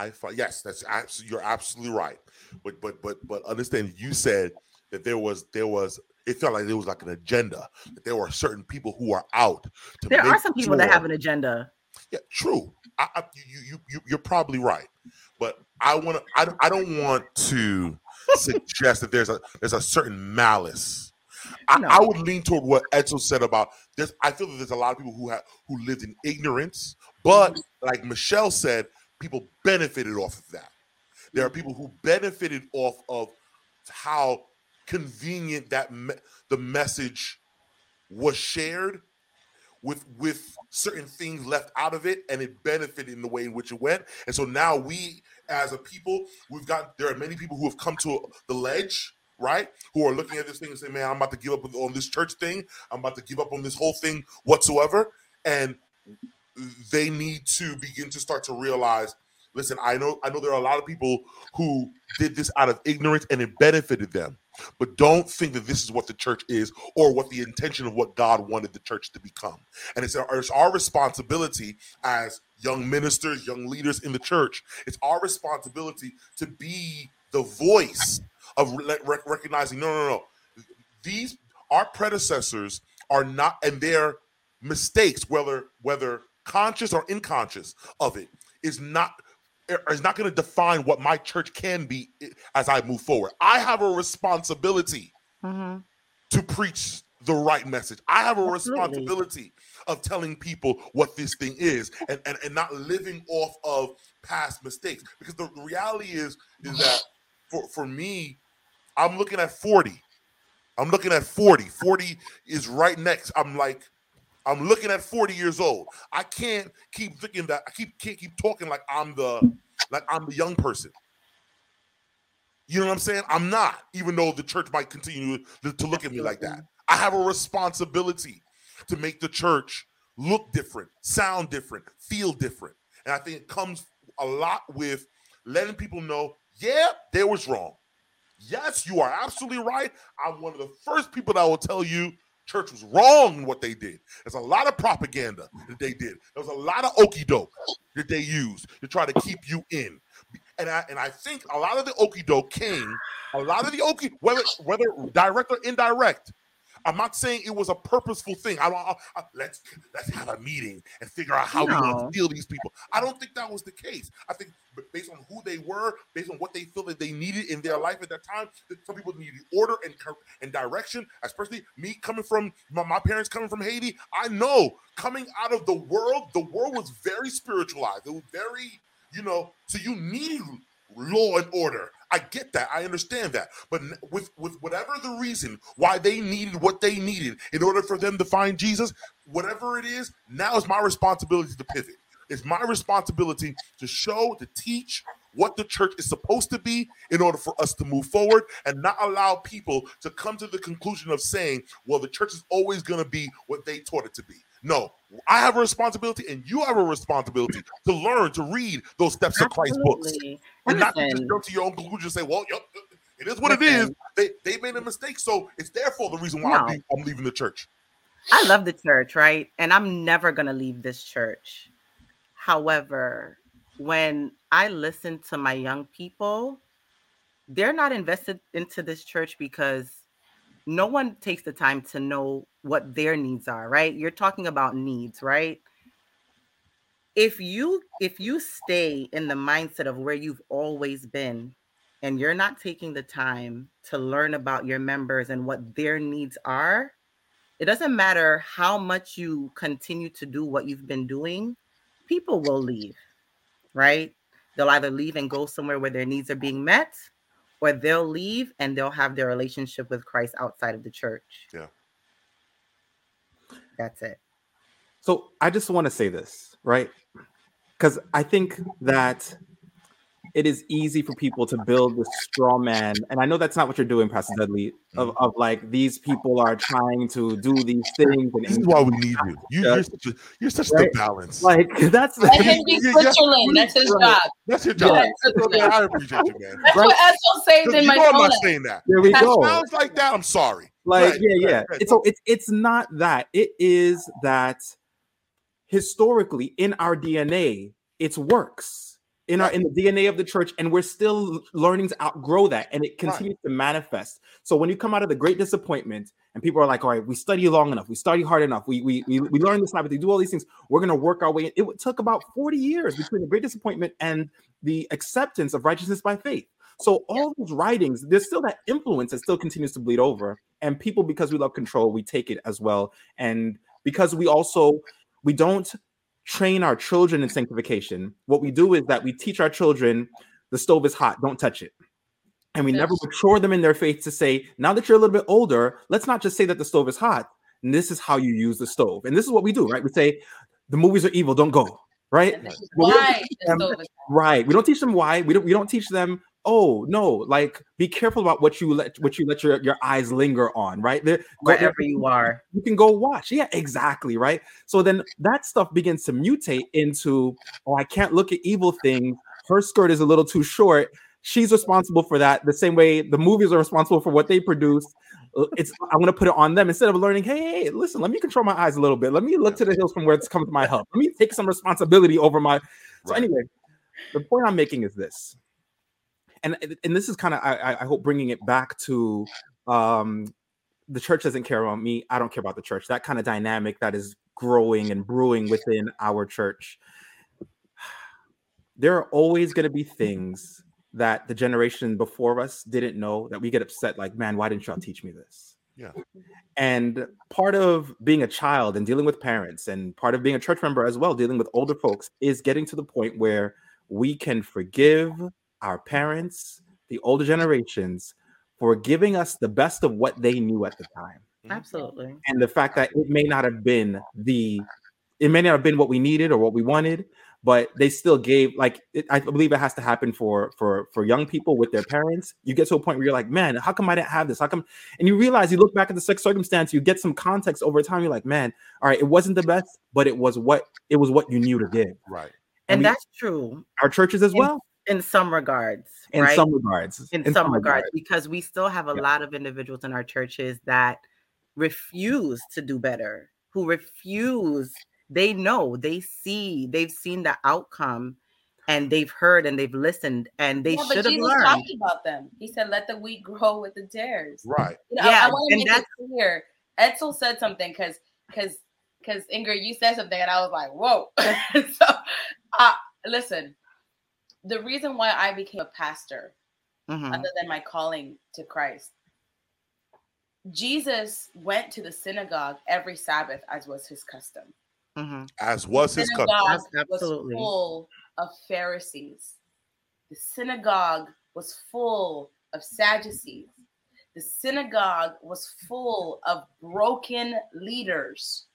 I find yes, that's absolutely you're absolutely right. But but but but understand you said that there was there was it felt like there was like an agenda that there were certain people who are out. To there are some people that have an agenda Yeah, true. I, I, you, you you you're probably right, but I want to. I, don't- I don't want to suggest that there's a there's a certain malice. I, No. I would lean toward what Edsel said about this. I feel that there's a lot of people who have who lived in ignorance, but like Michelle said, people benefited off of that. There are people who benefited off of how convenient that me- the message was shared with with certain things left out of it and it benefited in the way in which it went. And so now we as a people we've got there are many people who have come to the ledge right who are looking at this thing and say man i'm about to give up on this church thing. I'm about to give up on this whole thing whatsoever. And they need to begin to start to realize listen i know i know there are a lot of people who did this out of ignorance and it benefited them. But don't think that this is what the church is or what the intention of what god wanted the church to become. And it's our, it's our responsibility as young ministers young leaders in the church it's our responsibility to be the voice of re- recognizing no no no. These our predecessors are not and their mistakes whether whether conscious or unconscious of it is not is not going to define what my church can be as I move forward. I have a responsibility mm-hmm. to preach the right message. I have a Absolutely. responsibility of telling people what this thing is and, and, and not living off of past mistakes. Because the reality is, is that for, for me, I'm looking at 40. I'm looking at 40. 40 is right next. I'm like, I'm looking at 40 years old. I can't keep thinking that I keep can't keep talking like I'm the like I'm the young person. You know what I'm saying? I'm not, even though the church might continue to, to look at me like that. I have a responsibility to make the church look different, sound different, feel different. And I think it comes a lot with letting people know, yeah, they was wrong. Yes, you are absolutely right. I'm one of the first people that will tell you church was wrong in what they did. There's a lot of propaganda that they did. There was a lot of okey doke that they used to try to keep you in. And I and I think a lot of the okey doke came, a lot of the okey, whether whether direct or indirect, I'm not saying it was a purposeful thing. I don't. I, I, let's let's have a meeting and figure out how no. we're going to steal these people. I don't think that was the case. I think based on who they were, based on what they feel that they needed in their life at that time, some people needed order and and direction. Especially me coming from my, my parents coming from Haiti. I know coming out of the world, the world was very spiritualized. It was very, you know. So you need law and order. I get that. I understand that. But with with whatever the reason why they needed what they needed in order for them to find Jesus, whatever it is, now is my responsibility to pivot. It's my responsibility to show, to teach what the church is supposed to be in order for us to move forward and not allow people to come to the conclusion of saying, well, the church is always going to be what they taught it to be. No, I have a responsibility and you have a responsibility to learn to read those steps Absolutely. of Christ books. And not to just go to your own conclusion and say, well, yep, it is what Listen. it is. They, they made a mistake. So it's therefore the reason why no. I'm, I'm leaving the church. I love the church, right? And I'm never going to leave this church. However, when I listen to my young people, they're not invested into this church because no one takes the time to know what their needs are, right? You're talking about needs, right? If you if you stay in the mindset of where you've always been and you're not taking the time to learn about your members and what their needs are, it doesn't matter how much you continue to do what you've been doing, people will leave, right? They'll either leave and go somewhere where their needs are being met, or they'll leave and they'll have their relationship with Christ outside of the church. Yeah. That's it. So I just want to say this, right? Because I think that it is easy for people to build this straw man. And I know that's not what you're doing, Pastor Dudley, of, mm. of like these people are trying to do these things. And this is why we need you. you are such, a, you're such right? the balance. Like that's Let him be Switzerland. That's his right. job. That's your job. Yeah. I appreciate you, man. That's right? what Esso saved in my phone. I'm not saying that. There we go. Sounds like that. I'm sorry. Like, right. yeah, yeah. It's so it's it's not that. It is that historically in our DNA, it's works in our in the DNA of the church, and we're still learning to outgrow that, and it continues right. to manifest. So when you come out of the great disappointment, and people are like, "All right, we study long enough, we study hard enough, we we we, we learn this habit, we do all these things, we're gonna work our way." In. It took about forty years between the great disappointment and the acceptance of righteousness by faith. So all those writings, there's still that influence that still continues to bleed over, and people, because we love control, we take it as well, and because we also we don't train our children in sanctification, what we do is that we teach our children the stove is hot, don't touch it. And we yes. never mature them in their faith to say, now that you're a little bit older, let's not just say that the stove is hot. And this is how you use the stove. And this is what we do, right? We say, the movies are evil, don't go, right? Why? Them, right. We don't teach them why. We don't, we don't teach them oh no like be careful about what you let what you let your, your eyes linger on right? There wherever you are. you can go watch. Yeah exactly right? So then that stuff begins to mutate into oh i can't look at evil things. Her skirt is a little too short. She's responsible for that the same way the movies are responsible for what they produce. Uh, it's i'm going to put it on them instead of learning hey, hey listen let me control my eyes a little bit. Let me look to the hills from where it's coming to my help. Let me take some responsibility over my so right. anyway the point i'm making is this and and this is kind of I, I hope bringing it back to um the church doesn't care about me i don't care about the church that kind of dynamic that is growing and brewing within our church there are always going to be things that the generation before us didn't know that we get upset like man why didn't y'all teach me this Yeah. and part of being a child and dealing with parents and part of being a church member as well dealing with older folks is getting to the point where we can forgive our parents the older generations for giving us the best of what they knew at the time. Mm-hmm. Absolutely. and the fact that it may not have been the it may not have been what we needed or what we wanted but they still gave like it, i believe it has to happen for for for young people with their parents. You get to a point where you're like man how come i didn't have this? How come and you realize you look back at the sex circumstance you get some context over time you're like man all right it wasn't the best but it was what it was what you knew to give. Right. And we- that's true. Our churches as In- well in some regards. in right? some regards in, some regards because we still have a Yeah. lot of individuals in our churches that refuse to do better who refuse they know they see they've seen the outcome and they've heard and they've listened and they Yeah, but should have Jesus learned talked about them. He said, "Let the wheat grow with the tares." Right. You know, I- Yeah, I, want to and make it clear. Edsel said something because because because Ingrid, you said something, and I was like, "Whoa!" so, uh, listen, the reason why I became a pastor, Mhm. other than my calling to Christ, Jesus went to the synagogue every Sabbath, as was his custom. Mhm. As was his custom. synagogue was absolutely. full of Pharisees. The synagogue was full of Sadducees. The synagogue was full of broken leaders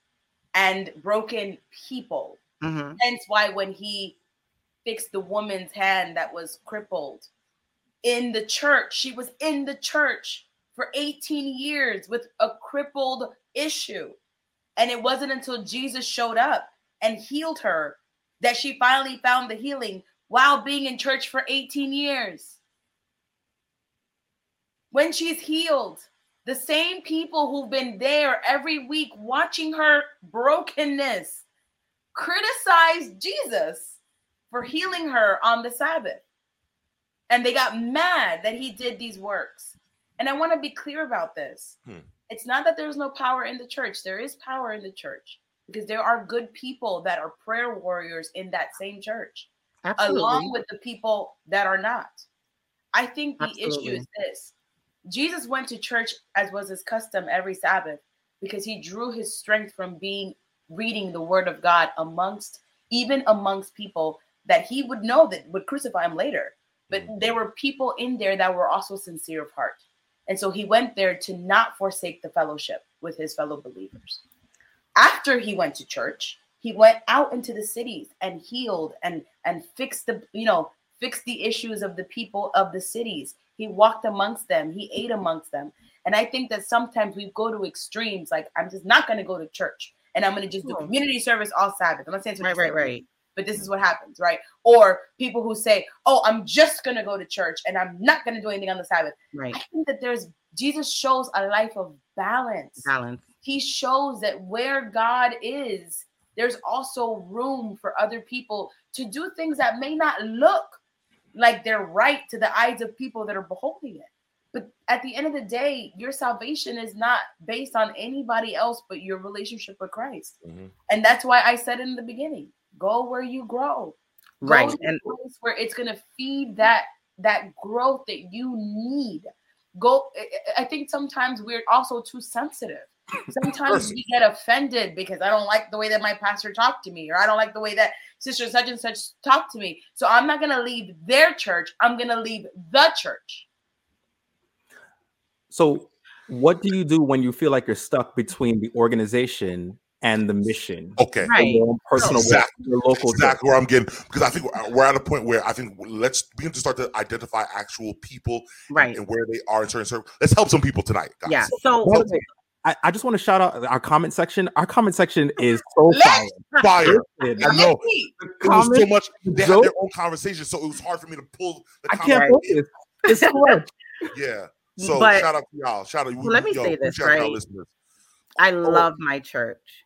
and broken people. Mhm. Hence why when he fixed the woman's hand that was crippled in the church, she was in the church for 18 years with a crippled issue. And it wasn't until Jesus showed up and healed her that she finally found the healing while being in church for 18 years. When she's healed, the same people who've been there every week watching her brokenness criticize Jesus for healing her on the Sabbath. And they got mad that he did these works. And I want to be clear about this. Hmm. It's not that there's no power in the church, there is power in the church because there are good people that are prayer warriors in that same church, Absolutely. along with the people that are not. I think the issue is this Jesus went to church as was his custom every Sabbath because he drew his strength from being reading the word of God amongst even amongst people that he would know that would crucify him later. But mm. there were people in there that were also sincere of heart. And so he went there to not forsake the fellowship with his fellow believers. After he went to church, he went out into the cities and healed and and fixed the you know fixed the issues of the people of the cities. He walked amongst them, he ate amongst them. And I think that sometimes we go to extremes like I'm just not going to go to church and I'm going to just do community service all Sabbath. I'm not saying right right right but this is what happens, right? Or people who say, "Oh, I'm just going to go to church and I'm not going to do anything on the Sabbath." right I think that there's Jesus shows a life of balance. balance He shows that where God is, there's also room for other people to do things that may not look like they're right to the eyes of people that are beholding it. But at the end of the day, your salvation is not based on anybody else but your relationship with Christ. Mhm. And that's why I said in the beginning, go where you grow. Right and place where it's going to feed that that growth that you need. Go. I think sometimes we're also too sensitive. Sometimes we get offended because I don't like the way that my pastor talked to me, or I don't like the way that sister such and such talked to me. So I'm not going to leave their church. I'm going to leave the church. So, what do you do when you feel like you're stuck between the organization and the mission? Okay. Right. Your own personal work, Exactly. your local church? exactly where I'm getting because I think we're- we're at a point where I think let's begin to start to identify actual people right and where they are in certain circles. Let's help some people tonight, guys. yeah so By I, I just want to shout out our comment section. Our comment section is so fire. Fire. I know. Let's. It was so much. They had their own conversation, so it was hard for me to pull the I can't comment. focus. It's so much. Yeah. So But- shout out to y'all. Shout out. Well, let me yo, say this, shout out right? i love my church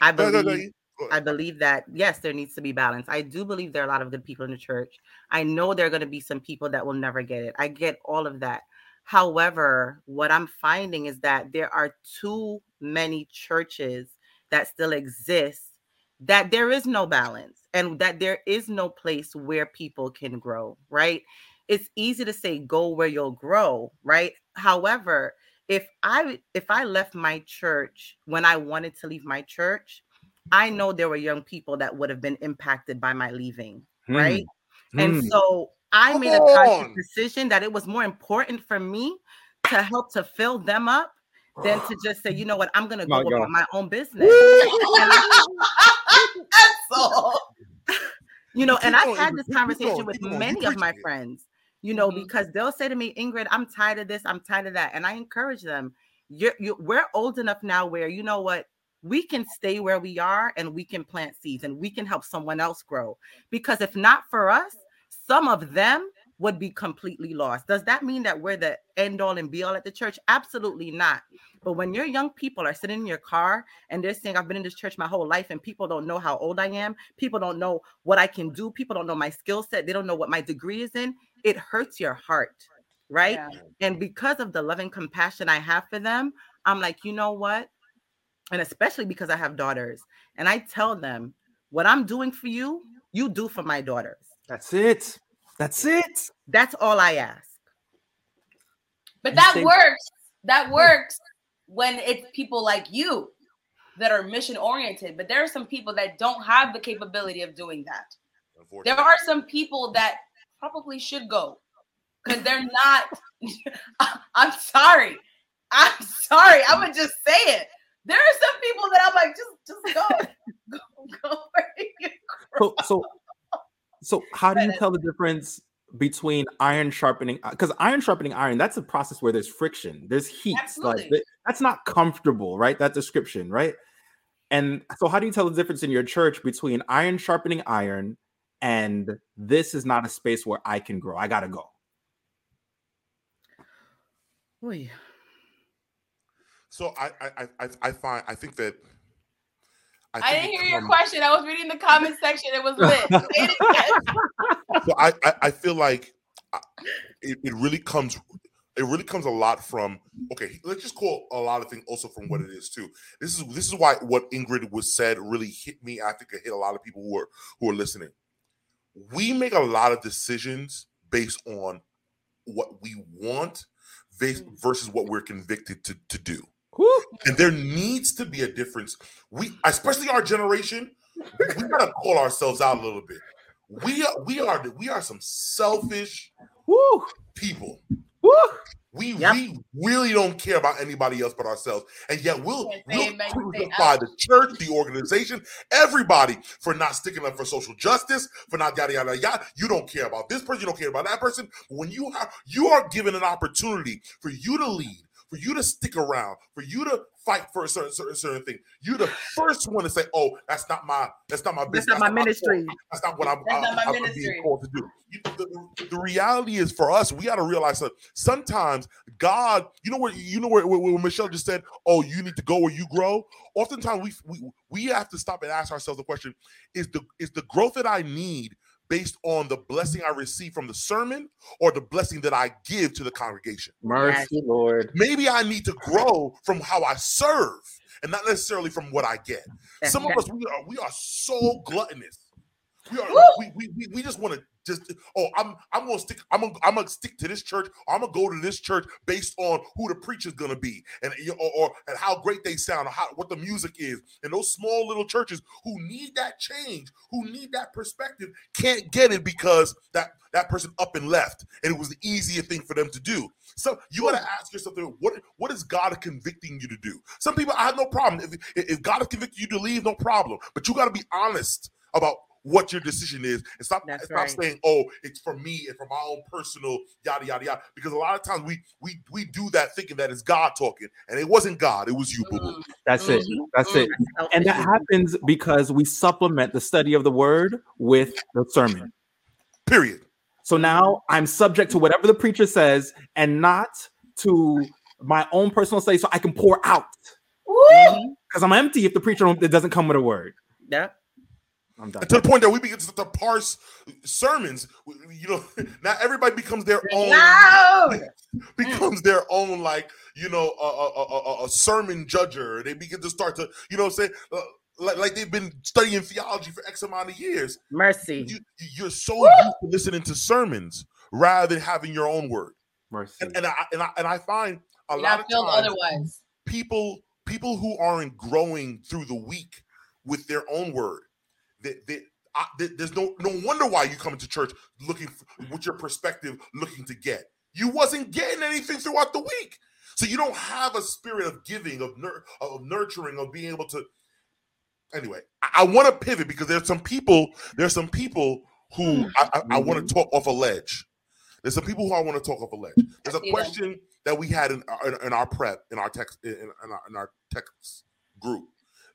i Go, go, believe go. I believe that yes, there needs to be balance. I do believe there are a lot of good people in the church. I know there are going to be some people that will never get it. I get all of that. However, what I'm finding is that there are too many churches that still exist that there is no balance and that there is no place where people can grow, right? It's easy to say go where you'll grow, right? However, if I if I left my church when I wanted to leave my church, I know there were young people that would have been impacted by my leaving, Hmm. right? And Hmm. so I Come made a conscious on. decision that it was more important for me to help to fill them up than to just say, you know what, I'm gonna go God. about my own business. That's all. you know, and I've had this conversation with keep going. You many of my friends, you know, Mhm. because they'll say to me, Ingrid, I'm tired of this, I'm tired of that. And I encourage them, you're, you we're old enough now where you know what, we can stay where we are and we can plant seeds and we can help someone else grow. Because if not for us, some of them would be completely lost. Does that mean that we're the end all and be all at the church? Absolutely not. But when your young people are sitting in your car and they're saying, I've been in this church my whole life, and people don't know how old I am, people don't know what I can do, people don't know my skill set, they don't know what my degree is in, it hurts your heart, right? Yeah. And because of the love and compassion I have for them, I'm like, you know what? And especially because I have daughters, and I tell them, what I'm doing for you, you do for my daughters. That's it. That's it. That's all I ask. But You that say- works. That works when it's people like you that are mission oriented. But there are some people that don't have the capability of doing that. There are some people that probably should go because they're not. I'm sorry. I'm sorry. I'm gonna just say it. There are some people that I'm like, just, just go, go, go So, so, so, how do you tell the difference between iron sharpening? Uh, because iron sharpening iron, that's a process where there's friction, there's heat. Like Absolutely. th- that's not comfortable, right? That description, right? And so, how do you tell the difference in your church between iron sharpening iron and this is not a space where I can grow? I gotta go. Oy. So I I I I- I find I think that I think didn't hear your come- question. I was reading the comment section. It was lit. It. So I, I I feel like uh, it, it really comes it really comes a lot from okay let's just call a lot of things also from what it is too this is this is why what ingrid was said really hit me i think it hit a lot of people who are who are listening we make a lot of decisions based on what we want based versus what we're convicted to, to do. And there needs to be a difference. We especially our generation we gotta call ourselves out a little bit. We are we are we are some selfish Woo. people. Woo. We Yep. we really don't care about anybody else but ourselves and yet we'll, we'll. Crucify the church the organization everybody for not sticking up for social justice for not yada yada yada you don't care about this person you don't care about that person when you have you are given an opportunity for you to lead for you to stick around, for you to fight for a certain certain, certain thing. You're the first one to say, "Oh, that's not my that's not my business. That's not my ministry. That's not what I'm, That's not I- my I'm being called to do." You, the, the- the reality is for us, we got to realize that sometimes God, you know where you know where, where, where Michelle just said, "Oh, you need to go where you grow." Oftentimes, we we we have to stop and ask ourselves the question: Is the is the growth that I need based on the blessing I receive from the sermon, or the blessing that I give to the congregation? Mercy, Lord. maybe I need to grow from how I serve and not necessarily from what I get. Some of us we are we are so gluttonous. We are Woo! we, we, we, we just want to just oh I'm I'm gonna stick I'm gonna I'm gonna stick to this church I'm gonna go to this church based on who the preacher's gonna be and or, or and how great they sound or how what the music is. And those small little churches who need that change who need that perspective can't get it because that that person up and left and it was the easier thing for them to do. So you got to ask yourself what what is God convicting you to do? Some people I have no problem. If if God is convicting you to leave no problem. But you got to be honest about what your decision is and stop, That's stop right. saying oh it's for me and for my own personal yada yada yada because a lot of times we we we do that thinking that it's God talking and it wasn't God it was you boo boo Mm. That's it. Mhm. That's it. And that happens because we supplement the study of the word with the sermon. period So now I'm subject to whatever the preacher says and not to my own personal study so I can pour out because I'm empty if the preacher it doesn't come with a word. Yeah. I'm done. To the point that we begin to, to parse sermons you know now everybody becomes their own Loud. becomes their own like you know a, a, a, a- a sermon judger they begin to start to you know what i'm saying uh, like, like they've been studying theology for X amount of years. Mercy. You, you're so used to listening to sermons rather than having your own word. Mercy. And, and I and I and I find a You're lot not of times otherwise. people people who aren't growing through the week with their own word. That that I, there's no no wonder why you come into church looking for, with your perspective looking to get. You wasn't getting anything throughout the week, so you don't have a spirit of giving, of nur- of nurturing, of being able to. Anyway, I, I want to pivot because there's some people. There's some people who hmm. I, I, I want to hmm. talk off a ledge. There's some people who I want to talk off a ledge. There's a question that we had in, in, in our prep in our text in, in our, in our text group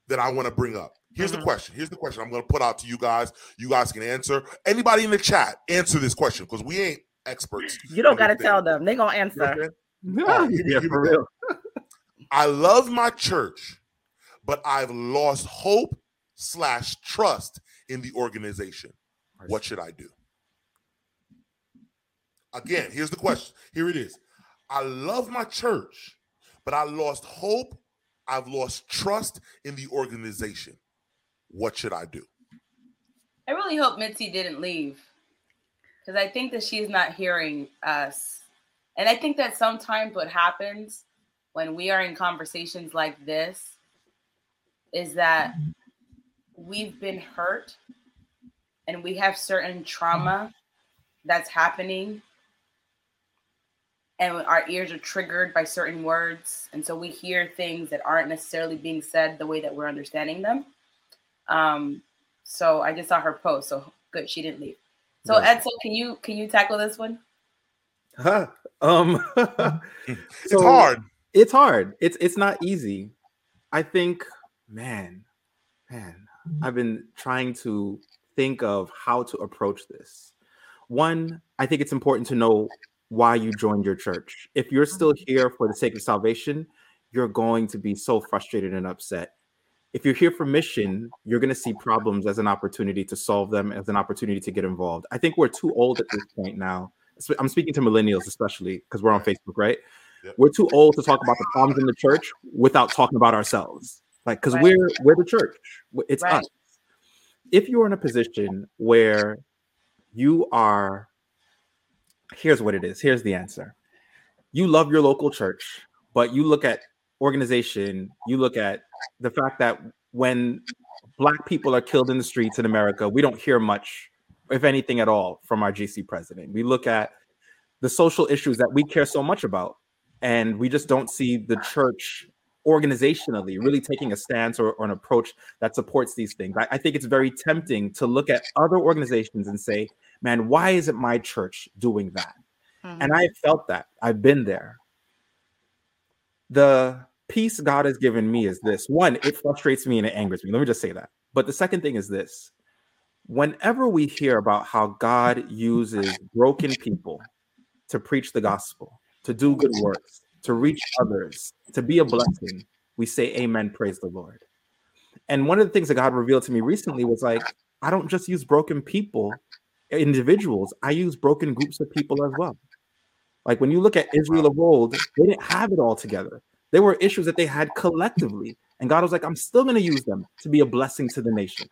that I want to bring up. Here's the mm-hmm. question. Here's the question I'm going to put out to you guys. You guys can answer. Anybody in the chat, answer this question because we ain't experts. You don't got to tell them. They gonna You know what answer. yeah, Alright, here we- here we for real. I love my church, but I've lost hope slash trust in the organization. What should I do? Again, here's the question. Here it is. I love my church, but I lost hope. I've lost trust in the organization. What should I do? I really hope Mitzi didn't leave because I think that she's not hearing us. And I think that sometimes what happens when we are in conversations like this is that we've been hurt and we have certain trauma that's happening and our ears are triggered by certain words and so we hear things that aren't necessarily being said the way that we're understanding them um so i just saw her post so good she didn't leave so Yes. edsel can you can you tackle this one Huh. um It's hard. it's hard it's it's not easy i think man man i've been trying to think of how to approach this one i think it's important to know why you joined your church if you're still here for the sake of salvation you're going to be so frustrated and upset if you're here for mission you're going to see problems as an opportunity to solve them as an opportunity to get involved i think we're too old at this point now i'm speaking to millennials especially because we're on facebook right Yep. we're too old to talk about the problems in the church without talking about ourselves like because Right. we're we're the church it's Right. us if you're in a position where you are here's what it is here's the answer you love your local church but you look at organization you look at the fact that when black people are killed in the streets in america we don't hear much if anything at all from our gc president we look at the social issues that we care so much about and we just don't see the church organizationally really taking a stance or, or an approach that supports these things I, I think it's very tempting to look at other organizations and say man why isn't my church doing that mm-hmm. and I felt that. I've been there. The peace God has given me is this one, it frustrates me and it angers me. Let me just say that. But the second thing is this whenever we hear about how God uses broken people to preach the gospel, to do good works, to reach others, to be a blessing, we say, Amen, praise the Lord. And one of the things that God revealed to me recently was like, I don't just use broken people, individuals, I use broken groups of people as well. Like when you look at Israel of old, they didn't have it all together. There were issues that they had collectively. And God was like, I'm still going to use them to be a blessing to the nation.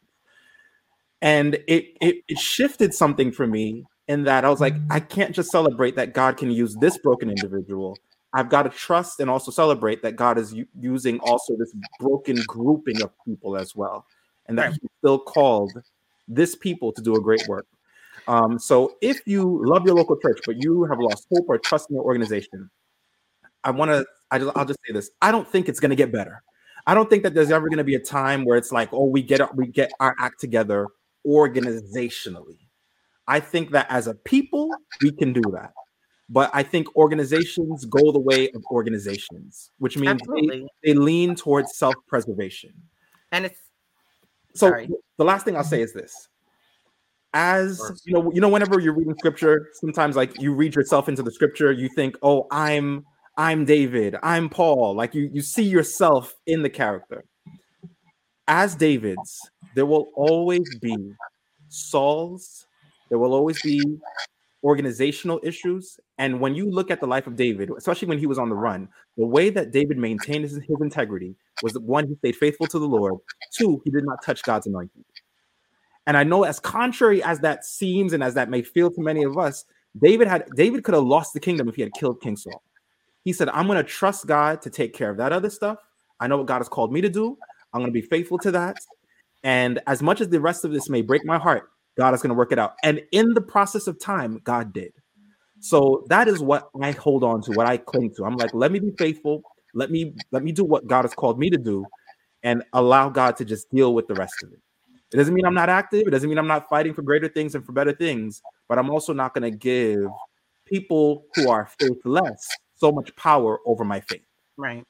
And it, it it shifted something for me in that I was like, I can't just celebrate that God can use this broken individual. I've got to trust and also celebrate that God is u- using also this broken grouping of people as well, and that. He still called this people to do a great work. Um, so if you love your local church, but you have lost hope or trust in your organization, I want to, I just, I'll just say this. I don't think it's going to get better. I don't think that there's ever going to be a time where it's like, oh, we get our- we get our act together organizationally. I think that as a people, we can do that. But I think organizations go the way of organizations, which means they, they lean towards self-preservation. And it's So Sorry. the last thing I'll say is this. As you know, you know, whenever you're reading scripture, sometimes like you read yourself into the scripture, you think, oh, I'm I'm David, I'm Paul. Like you you see yourself in the character. As David's, there will always be Saul's, there will always be organizational issues. And when you look at the life of David, especially when he was on the run, the way that David maintained his, his integrity, was one, he stayed faithful to the Lord. Two, he did not touch God's anointing. And I know, as contrary as that seems and as that may feel to many of us, David had David could have lost the kingdom if he had killed King Saul. He said, I'm going to trust God to take care of that other stuff. I know what God has called me to do. I'm going to be faithful to that. And as much as the rest of this may break my heart, God is going to work it out. And in the process of time, God did. So that is what I hold on to, what I cling to. I'm like, let me be faithful. Let me let me do what God has called me to do and allow God to just deal with the rest of it. It doesn't mean I'm not active. It doesn't mean I'm not fighting for greater things and for better things, but I'm also not going to give people who are faithless so much power over my faith. Right.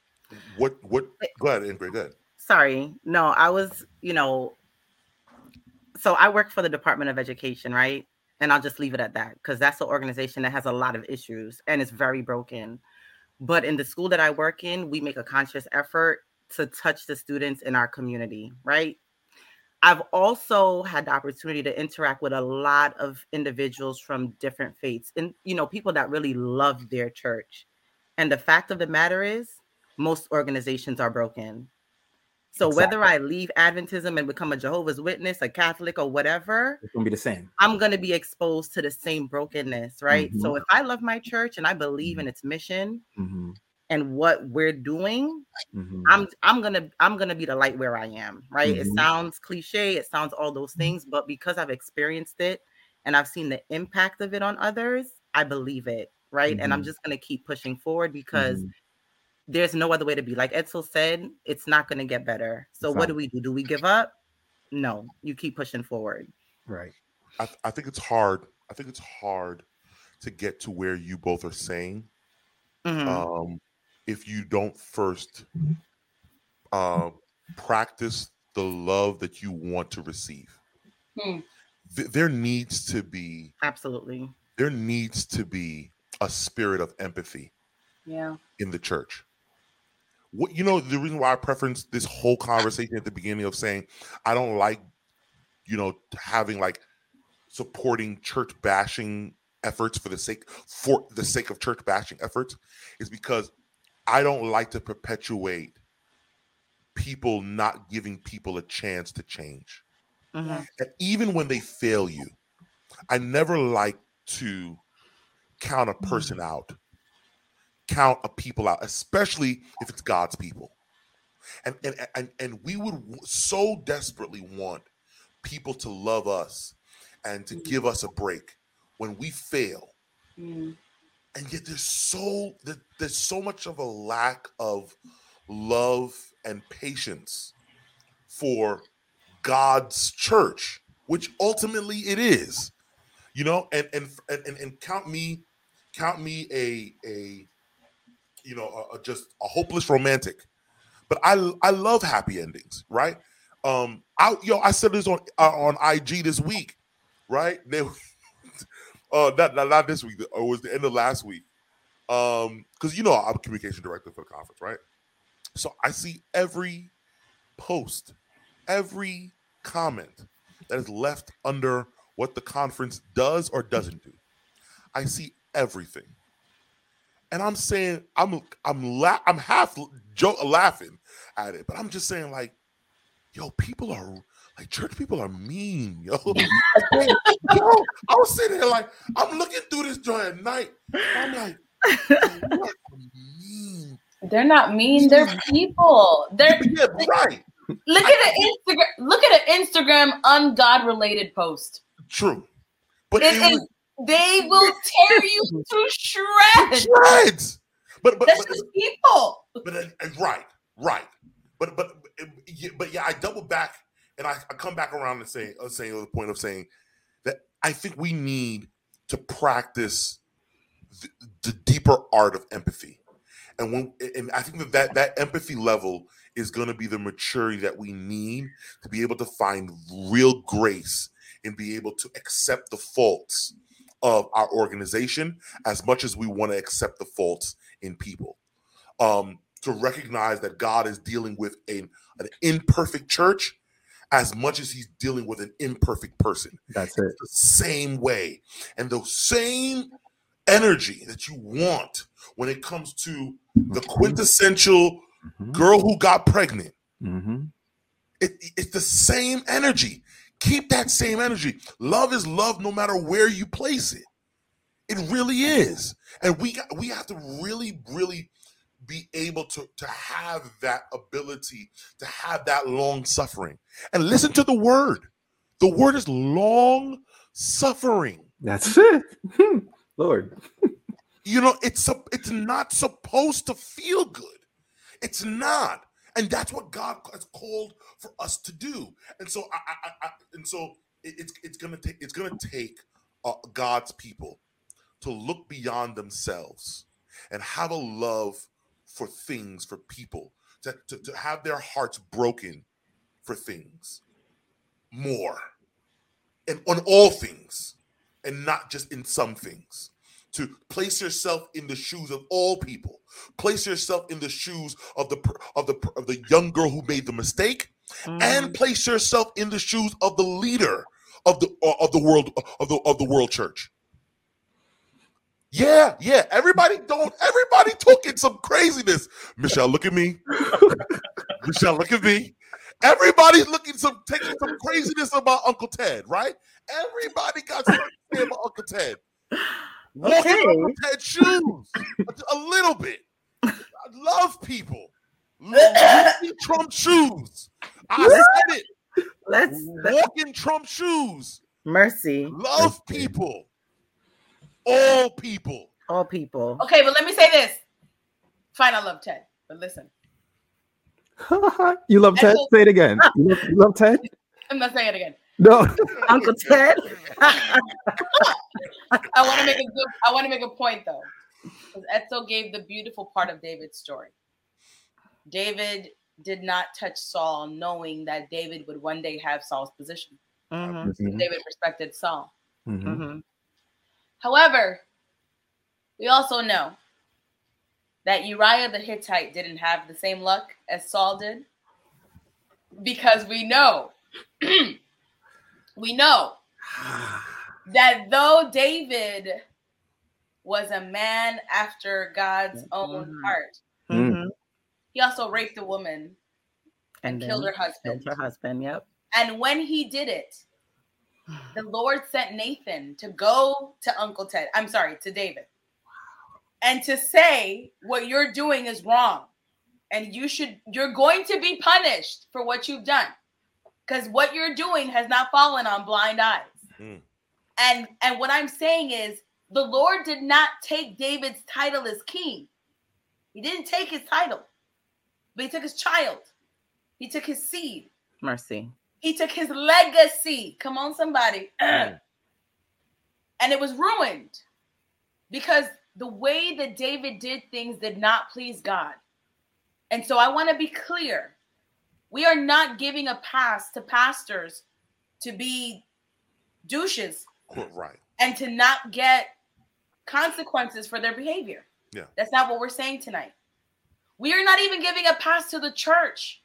What what go ahead, Ingrid, go ahead. Sorry. No, I was, you know, so I work for the Department of Education, right? And I'll just leave it at that because that's an organization that has a lot of issues and it's very broken. But in the school that I work in, we make a conscious effort to touch the students in our community, right? I've also had the opportunity to interact with a lot of individuals from different faiths and you know people that really love their church. And the fact of the matter is most organizations are broken. So exactly. whether I leave Adventism and become a Jehovah's Witness, a Catholic, or whatever, it's gonna be the same. I'm gonna be exposed to the same brokenness, right? Mm-hmm. So if I love my church and I believe mm-hmm. in its mission mm-hmm. and what we're doing, mm-hmm. I'm I'm gonna I'm gonna be the light where I am, right? It mm-hmm. sounds cliche, it sounds all those mm-hmm. things, but because I've experienced it and I've seen the impact of it on others, I believe it, right? And I'm just gonna keep pushing forward because there's no other way to be. Like Edsel said, it's not going to get better. So what do we do? Do we give up? No, you keep pushing forward. Right. I, th- I think it's hard. I think it's hard to get to where you both are saying. Mm-hmm. Um, if you don't first uh, practice the love that you want to receive, hmm. Th- there needs to be absolutely there needs to be a spirit of empathy yeah in the church what you know the reason why I preference this whole conversation at the beginning of saying I don't like you know having like supporting church bashing efforts for the sake for the sake of church bashing efforts is because I don't like to perpetuate people not giving people a chance to change. Mm-hmm. And even when they fail you, I never like to count a person mm-hmm. out count a people out, especially if it's God's people. And and and, and we would so desperately want people to love us and to give us a break when we fail. Mm. And yet there's so there's so much of a lack of love and patience for God's church, which ultimately it is. You know, and and and, and count me count me a a you know, a, a, just a hopeless romantic. But I I love happy endings, right? Um, I yo, I said this on uh, on IG this week, right? They, uh, not, not not this week. It was the end of last week. Um, because you know I'm communication director for the conference, right? So I see every post, every comment that is left under what the conference does or doesn't do. I see everything and I'm saying I'm I'm la- I'm half joke laughing at it, but I'm just saying like, yo, people are like church people are mean, yo. yo I was sitting here like I'm looking through this joint at night. I'm like, mean. They're not mean. They're people. They're yeah, right. Look at an Instagram. Look at an Instagram ungod related post. True, but it, it was, they will tear you to shreds. Shreds. But but, That's but, people. But uh, right, right. But but but yeah, I double back and I, I come back around and say uh, saying the point of saying that I think we need to practice the, the deeper art of empathy. And when and I think that that, that empathy level is going to be the maturity that we need to be able to find real grace and be able to accept the faults of our organization as much as we want to accept the faults in people. Um, to recognize that God is dealing with a, an imperfect church as much as he's dealing with an imperfect person. That's it. the same way. And the same energy that you want when it comes to the quintessential Mhm. girl who got pregnant. Mhm. It, it's the same energy. Keep that same energy. Love is love no matter where you place it. It really is. And we got, we have to really, really be able to, to have that ability to have that long suffering. And listen to the word. The word is long suffering. That's it. Hmm. Lord. You know, it's it's not supposed to feel good. It's not, and that's what God has called for us to do. And so, I, I, I and so it- it's it's gonna take it's gonna take uh, God's people to look beyond themselves and have a love for things, for people, to, to, to have their hearts broken for things more and on all things and not just in some things to place yourself in the shoes of all people. Place yourself in the shoes of the of the of the young girl who made the mistake Mhm. and place yourself in the shoes of the leader of the uh, of the world of the of the world church. Yeah yeah everybody don't everybody talking some craziness. Michelle look at me. Michelle look at me. Everybody's looking some taking some craziness about uncle ted right? Everybody got something to say about uncle ted Okay. in Uncle shoes a, a little bit i love people Walk Trump shoes. I said it. Let's, let's Walk in Trump shoes. mercy Love people. All people. all people. Okay, but let me say this. Fine, I love Ted, but listen, you love Ted? Say it again. You love, you love Ted? I'm not saying it again. No. Uncle Ted. I want to make a good. I want to make a point though, because Edsel gave the beautiful part of David's story. David did not touch Saul, knowing that David would one day have Saul's position. Mhm, Mhm. David respected Saul. Mhm. mhm. However, we also know that Uriah the Hittite didn't have the same luck as Saul did because we know, we know that though David was a man after God's own Mhm. heart, Mm. Mhm. he also raped a woman And and, killed her husband. killed her husband. Yep. And when he did it, the Lord sent Nathan to go to Uncle Ted. I'm sorry, to David. And to say what you're doing is wrong. And you should you're going to be punished for what you've done. Cuz what you're doing has not fallen on blind eyes. Mm. And and what I'm saying is the Lord did not take David's title as king. He didn't take his title. But he took his child. He took his seed. Mercy. He took his legacy. Come on, somebody. Mm. and it was ruined because the way that David did things did not please God. And so I want to be clear. We are not giving a pass to pastors to be douches Right. and to not get consequences for their behavior. Yeah. That's not what we're saying tonight. We are not even giving a pass to the church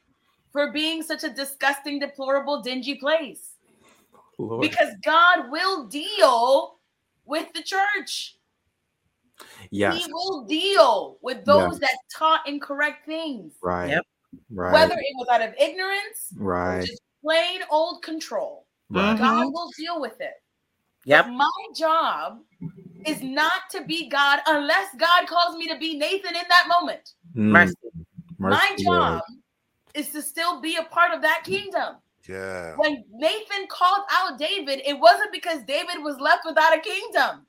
for being such a disgusting, deplorable, dingy place Lord. because God will deal with the church. yes. He will deal with those that taught incorrect things, Right. Yep. Right. whether it was out of ignorance right. just plain old control. Right. God will deal with it. Yep. My job is not to be God unless God calls me to be Nathan in that moment. Mm. Mercy. My Mercy, Lord. job is to still be a part of that kingdom. Yeah. When Nathan called out David, it wasn't because David was left without a kingdom.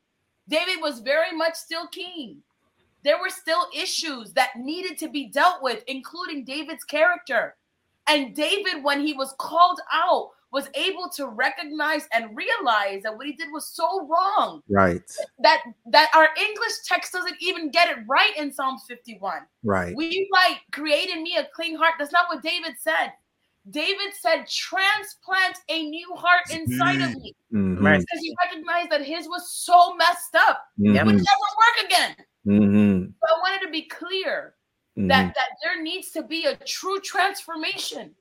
David was very much still king. There were still issues that needed to be dealt with, including David's character. And David, when he was called out, was able to recognize and realize that what he did was so wrong Right. that that our English text doesn't even get it right in Psalm 51. Right. We like created me a clean heart. That's not what David said. David said, transplant a new heart inside of me. Mhm. Because he recognized that his was so messed up. It Mhm. would never work again. Mhm. So I wanted to be clear Mhm. that, that there needs to be a true transformation.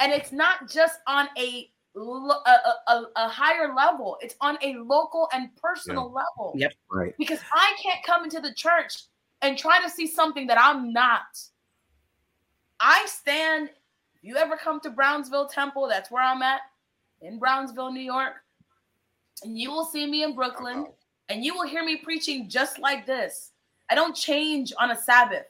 And it's not just on a a, a, a- a higher level, it's on a local and personal level. Yep. right. because I can't come into the church and try to see something that I'm not. I stand. You ever come to Brownsville Temple, that's where I'm at in Brownsville, New York. And you will see me in Brooklyn and you will hear me preaching just like this. I don't change on a Sabbath.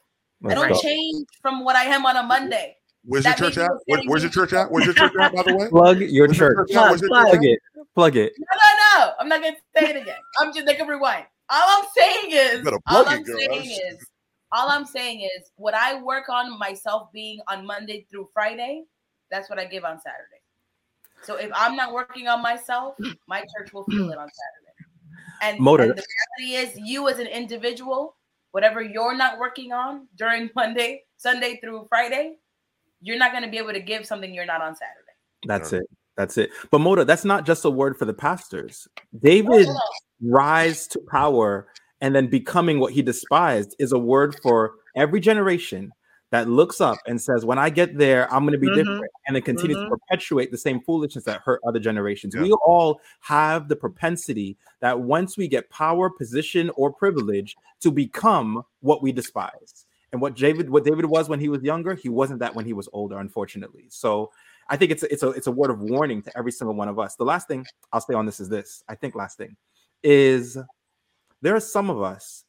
I Let's don't go. change from what I am on a Monday. Where's That your church at? Where- where's your church at? Where's your church at, by the way? Plug your Where's your church. church at? Your church Plug at? it. Plug it. No, no, no. I'm not gonna say it again. I'm just they can rewind. All I'm saying is. All it, I'm girl. saying is, all I'm saying is, what I work on myself being on Monday through Friday, that's what I give on Saturday. So if I'm not working on myself, my church will feel it on Saturday. And, Motor. and the reality is, you as an individual, whatever you're not working on during Monday, Sunday through Friday, you're not going to be able to give something you're not on Saturday. That's it. That's it. But Moda, that's not just a word for the pastors. David rise to power and then becoming what he despised is a word for every generation that looks up and says, When I get there, I'm going to be Mhm. different. And it continues Mhm. to perpetuate the same foolishness that hurt other generations. Yeah. We all have the propensity that once we get power, position, or privilege to become what we despise. And what David, what David was when he was younger, he wasn't that when he was older, unfortunately. So I think it's a, it's a it's a word of warning to every single one of us. The last thing I'll stay on this is this. I think last thing is there are some of us.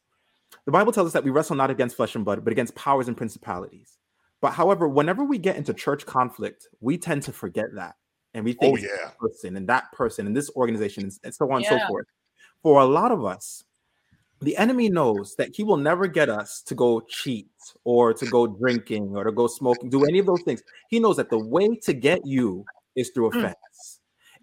The Bible tells us that we wrestle not against flesh and blood, but against powers and principalities. But however, whenever we get into church conflict, we tend to forget that, and we think Oh yeah. this person and that person and this organization and, and so on and so forth. For a lot of us, the enemy knows that he will never get us to go cheat or to go drinking or to go smoking, do any of those things. He knows that the way to get you is through Mm.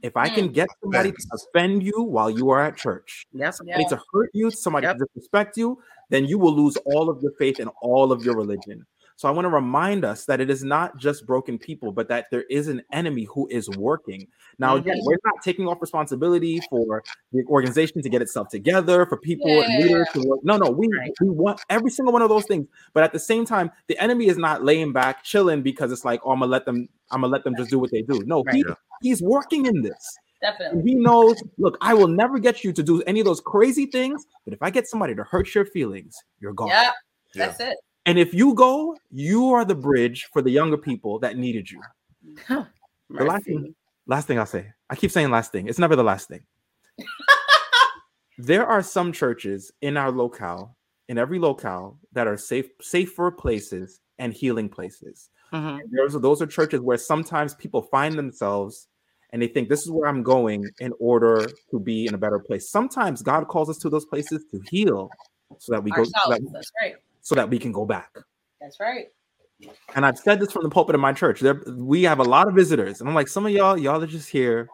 Offense. If I can mm. get somebody to Offense. offend you while you are at church, Yep. somebody to hurt you, somebody Yep. to disrespect you, then you will lose all of your faith and all of your religion. So I want to remind us that it is not just broken people, but that there is an enemy who is working. Now, again, Mhm. we're not taking off responsibility for the organization to get itself together, for people Yeah. and leaders to work. No, no, we, Right. we want every single one of those things. But at the same time, the enemy is not laying back, chilling because it's like, oh, I'm gonna let them, I'm gonna let them just do what they do. No, he, Right. he's working in this. Definitely. He knows, look, I will never get you to do any of those crazy things, but if I get somebody to hurt your feelings, you're gone. Yeah, Yeah. that's it. And if you go, you are the bridge for the younger people that needed you. The last thing, last thing I'll say, I keep saying last thing. It's never the last thing. there are some churches in our locale, in every locale, that are safe, safer places and healing places. Mhm. Those are, those are churches where sometimes people find themselves and they think this is where I'm going in order to be in a better place. Sometimes God calls us to those places to heal so that we go so Ourselves. that, That's right. So that we can go back. That's right. And I've said this from the pulpit of my church. There, we have a lot of visitors, and I'm like, some of y'all, y'all are just here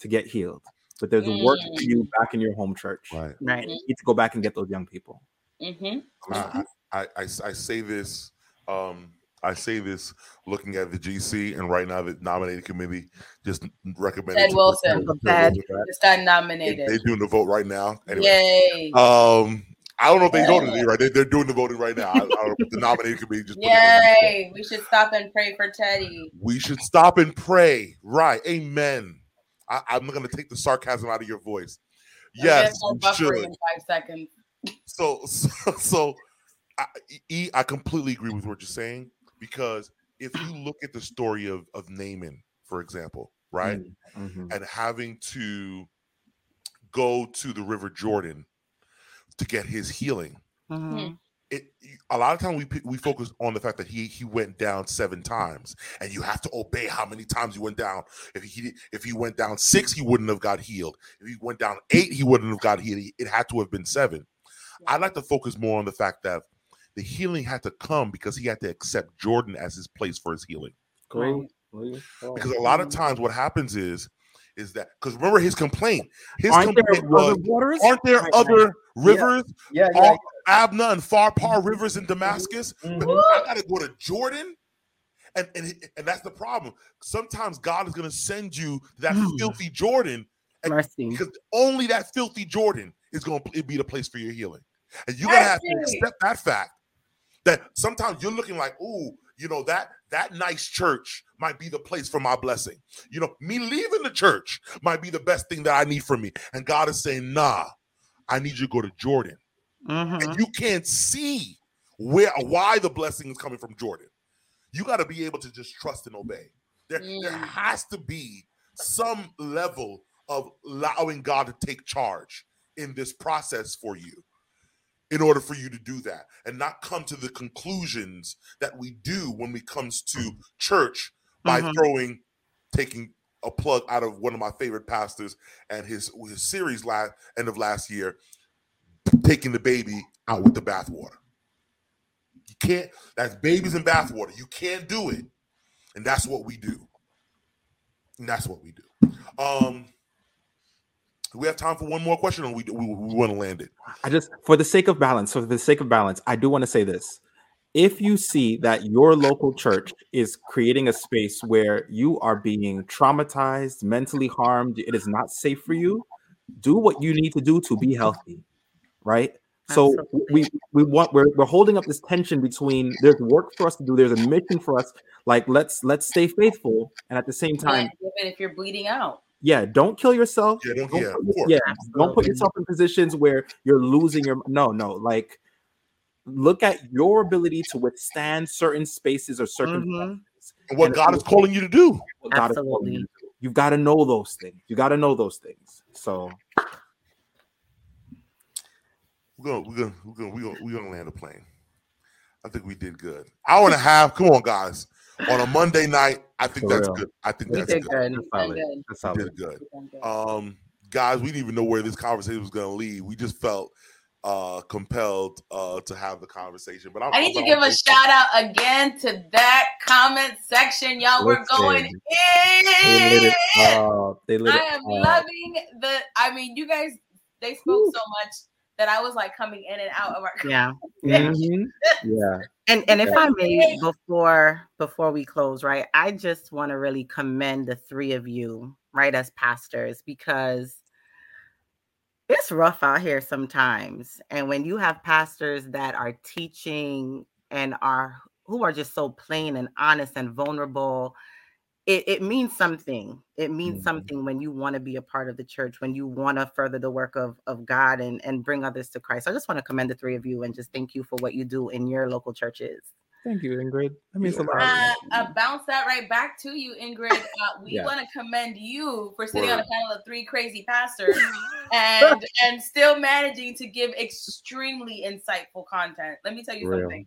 to get healed, but there's work for you back in your home church. Right. Right. You need to go back and get those young people. Mm-hmm. I, I, I, I say this. Um, I say this looking at the GC, and right now the nominating committee just recommended Ted Wilson. Ted Just got They- nominated. They're doing the vote right now. Anyway, Yay. um, I don't know if they voted it right. They, they're doing the voting right now. I, I don't know if the nominating committee just. put it on. Yay. We should stop and pray for Teddy. We should stop and pray. Right. Amen. I, I'm not going to take the sarcasm out of your voice. Yes, start we should. in five seconds. So, so, so I, E, I completely agree with what you're saying because if you look at the story of of Naaman, for example, right, Mhm. and having to go to the River Jordan to get his healing, Mhm. it a lot of time we we focus on the fact that he he went down seven times, and you have to obey how many times he went down. If he if he went down six, he wouldn't have got healed. If he went down eight, he wouldn't have got healed. It had to have been seven. I'd like to focus more on the fact that the healing had to come because he had to accept Jordan as his place for his healing. Great. Please. Because a lot of times what happens is is that because remember his complaint, his aren't there complaint was, other waters? aren't there Right, other rivers, Yeah, yeah. all Abana and Pharpar rivers in Damascus? Mhm. But I gotta go to Jordan. And, and and that's the problem. Sometimes God is gonna send you that Hmm. filthy Jordan Mercy. because only that filthy Jordan is going to be the place for your healing. And you're gonna have to accept that fact that sometimes you're looking like, ooh, you know, that that nice church might be the place for my blessing. You know, me leaving the church might be the best thing that I need for me. And God is saying, nah, I need you to go to Jordan. And you can't see where why the blessing is coming from Jordan. you got to be able to just trust and obey. There, there Mm. has to be some level of allowing God to take charge in this process for you in order for you to do that and not come to the conclusions that we do when we comes to church by Mhm. throwing taking a plug out of one of my favorite pastors and his his series last end of last year taking the baby out with the bathwater. You can't that's babies in bathwater. You can't do it. And that's what we do. And that's what we do. Um do we have time for one more question or we we, we want to land it I just, for the sake of balance, for the sake of balance, I do want to say this. If you see that your local church is creating a space where you are being traumatized, mentally harmed, it is not safe for you, do what you need to do to be healthy, right? So we we want we're, we're holding up this tension between there's work for us to do, there's a mission for us. Like let's let's stay faithful, and at the same time, even if you're bleeding out. Yeah, don't kill yourself. yeah don't, Don't yeah, put of your- course. yeah, don't put yourself in positions where you're losing your no, no. Like, look at your ability to withstand certain spaces or circumstances. Mhm. and what And god is calling you to do what God is Absolutely. you to do. You've got to know those things. You got to know those things. So we're gonna we're gonna we're gonna we're gonna, we're gonna land a plane i think we did good hour and a half come on guys on a monday night i think For that's real. good i think We that's did good good. that's Done solid. good. That's We did good um guys we didn't even know where this conversation was going to lead we just felt uh compelled uh to have the conversation but I'm, I need to give I'm- a shout out again to that comment section. Y'all were Listen, going They lit in. it up. They lit I am loving the. I mean, you guys, they spoke so much that I was like coming in and out of our. Yeah. Yeah. Mhm. Yeah. And and if Yeah. I may, before before we close, right, I just want to really commend the three of you, right, as pastors, because it's rough out here sometimes. And when you have pastors that are teaching and are who are just so plain and honest and vulnerable, it, it means something. It means Mhm. something when you want to be a part of the church, when you want to further the work of, of God and, and bring others to Christ. I just want to commend the three of you and just thank you for what you do in your local churches. Thank you, Ingrid. That means a Yeah. lot. Uh, uh, bounce that right back to you, Ingrid. Uh, we Yeah. want to commend you for sitting on a panel of three crazy pastors and and still managing to give extremely insightful content. Let me tell you Real. something.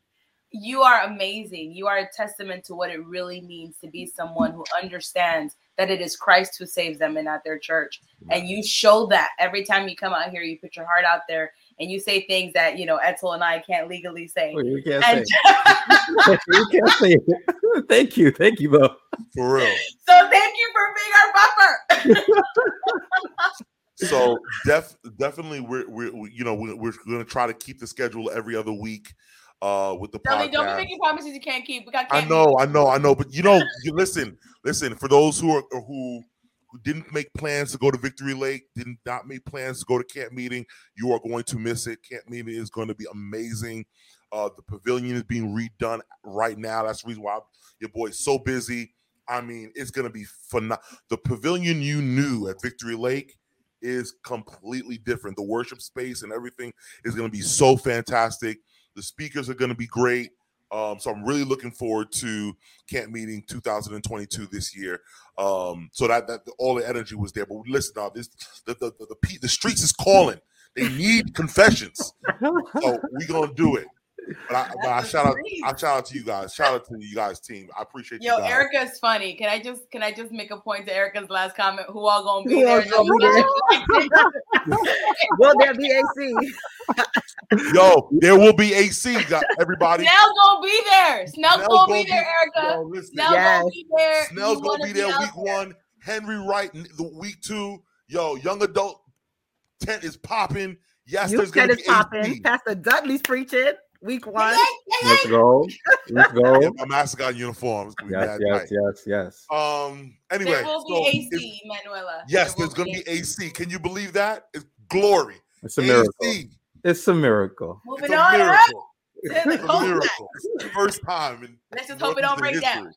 You are amazing. You are a testament to what it really means to be someone who understands that it is Christ who saves them and not their church. And you show that every time you come out here. You put your heart out there and you say things that you know Edsel and I can't legally say. Wait, we can't And say. it. we can't say. thank you. Thank you, though. for real so thank you for being our buffer. so def definitely we're we're we, you know we're, we're gonna try to keep the schedule every other week uh with the Don't be, don't be making promises you can't keep. We got I know, I know, I know, but you know, you listen, listen. For those who are who who didn't make plans to go to Victory Lake, did not not make plans to go to camp meeting, you are going to miss it. Camp meeting is going to be amazing. Uh, the pavilion is being redone right now. That's the reason why your boy's so busy. I mean, it's going to be fun. The pavilion you knew at Victory Lake is completely different. The worship space and everything is going to be so fantastic. The speakers are going to be great. Um, so I'm really looking forward to camp meeting 2022 this year. Um, so that, that all the energy was there. But listen, now this the the the, the, the streets is calling. They need confessions. So we're gonna do it. But I, but I shout out, I shout out to you guys. Shout out to you guys team. I appreciate Yo, you guys. Erica's funny. Can I just can I just make a point to Erica's last comment? Who all gonna be Who there? Will there be AC? Yo, there will be AC, everybody. Snell's gonna be there. Snell's, Snell's gonna, gonna be there, be- Erica. Yo, Snell's Yes. gonna be there. Snell's gonna be there out week one. Henry Wright the week two. Yo, young adult tent is popping. Yes, You there's said gonna be AC. popping. Pastor Dudley's preaching week one. Let's go. Let's go. Yeah, my mascot uniform. It's be Yes, yes, tight. yes, yes. Um. Anyway, There will be AC, Manuela. Yes, There there's gonna be AC. Can you believe that? It's glory. It's a miracle. AC. It's a miracle. It's Moving a on miracle. to It's a cold miracle. First time in Let's just hope it don't break Northeastern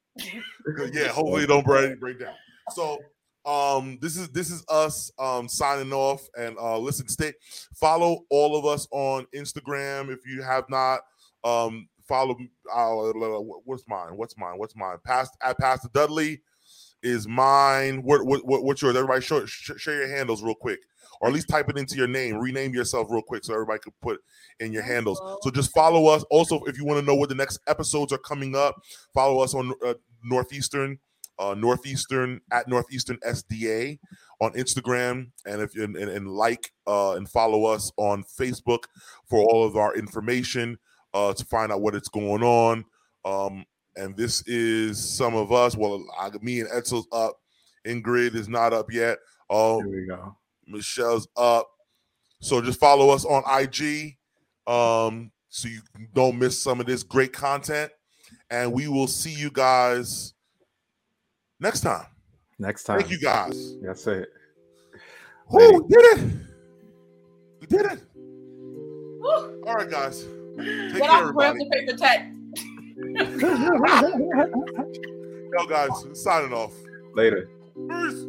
down. yeah, hopefully it don't break break down. So um this is this is us um signing off and uh listen stay follow all of us on Instagram if you have not um follow. Uh, what's mine? What's mine? What's mine? Past at Pastor Dudley is mine. What, what, what what's yours? Everybody, show, sh- share your handles real quick, or at least type it into your name. Rename yourself real quick so everybody can put in your handles. So just follow us. Also, if you want to know what the next episodes are coming up, follow us on uh, Northeastern. Uh, Northeastern at Northeastern SDA on Instagram, and if you and, and like uh, and follow us on Facebook for all of our information uh, to find out what it's going on. Um, and this is some of us. Well, I, me and Edsel's up. Ingrid is not up yet. Oh, Here we go. Michelle's up. So just follow us on IG um, so you don't miss some of this great content. And we will see you guys next time. Next time. Thank you guys. That's it. Who did it. We did it. Woo. All right, guys. Take Get care, off grab everybody. the paper tech. Yo, guys, signing off. Later. Peace.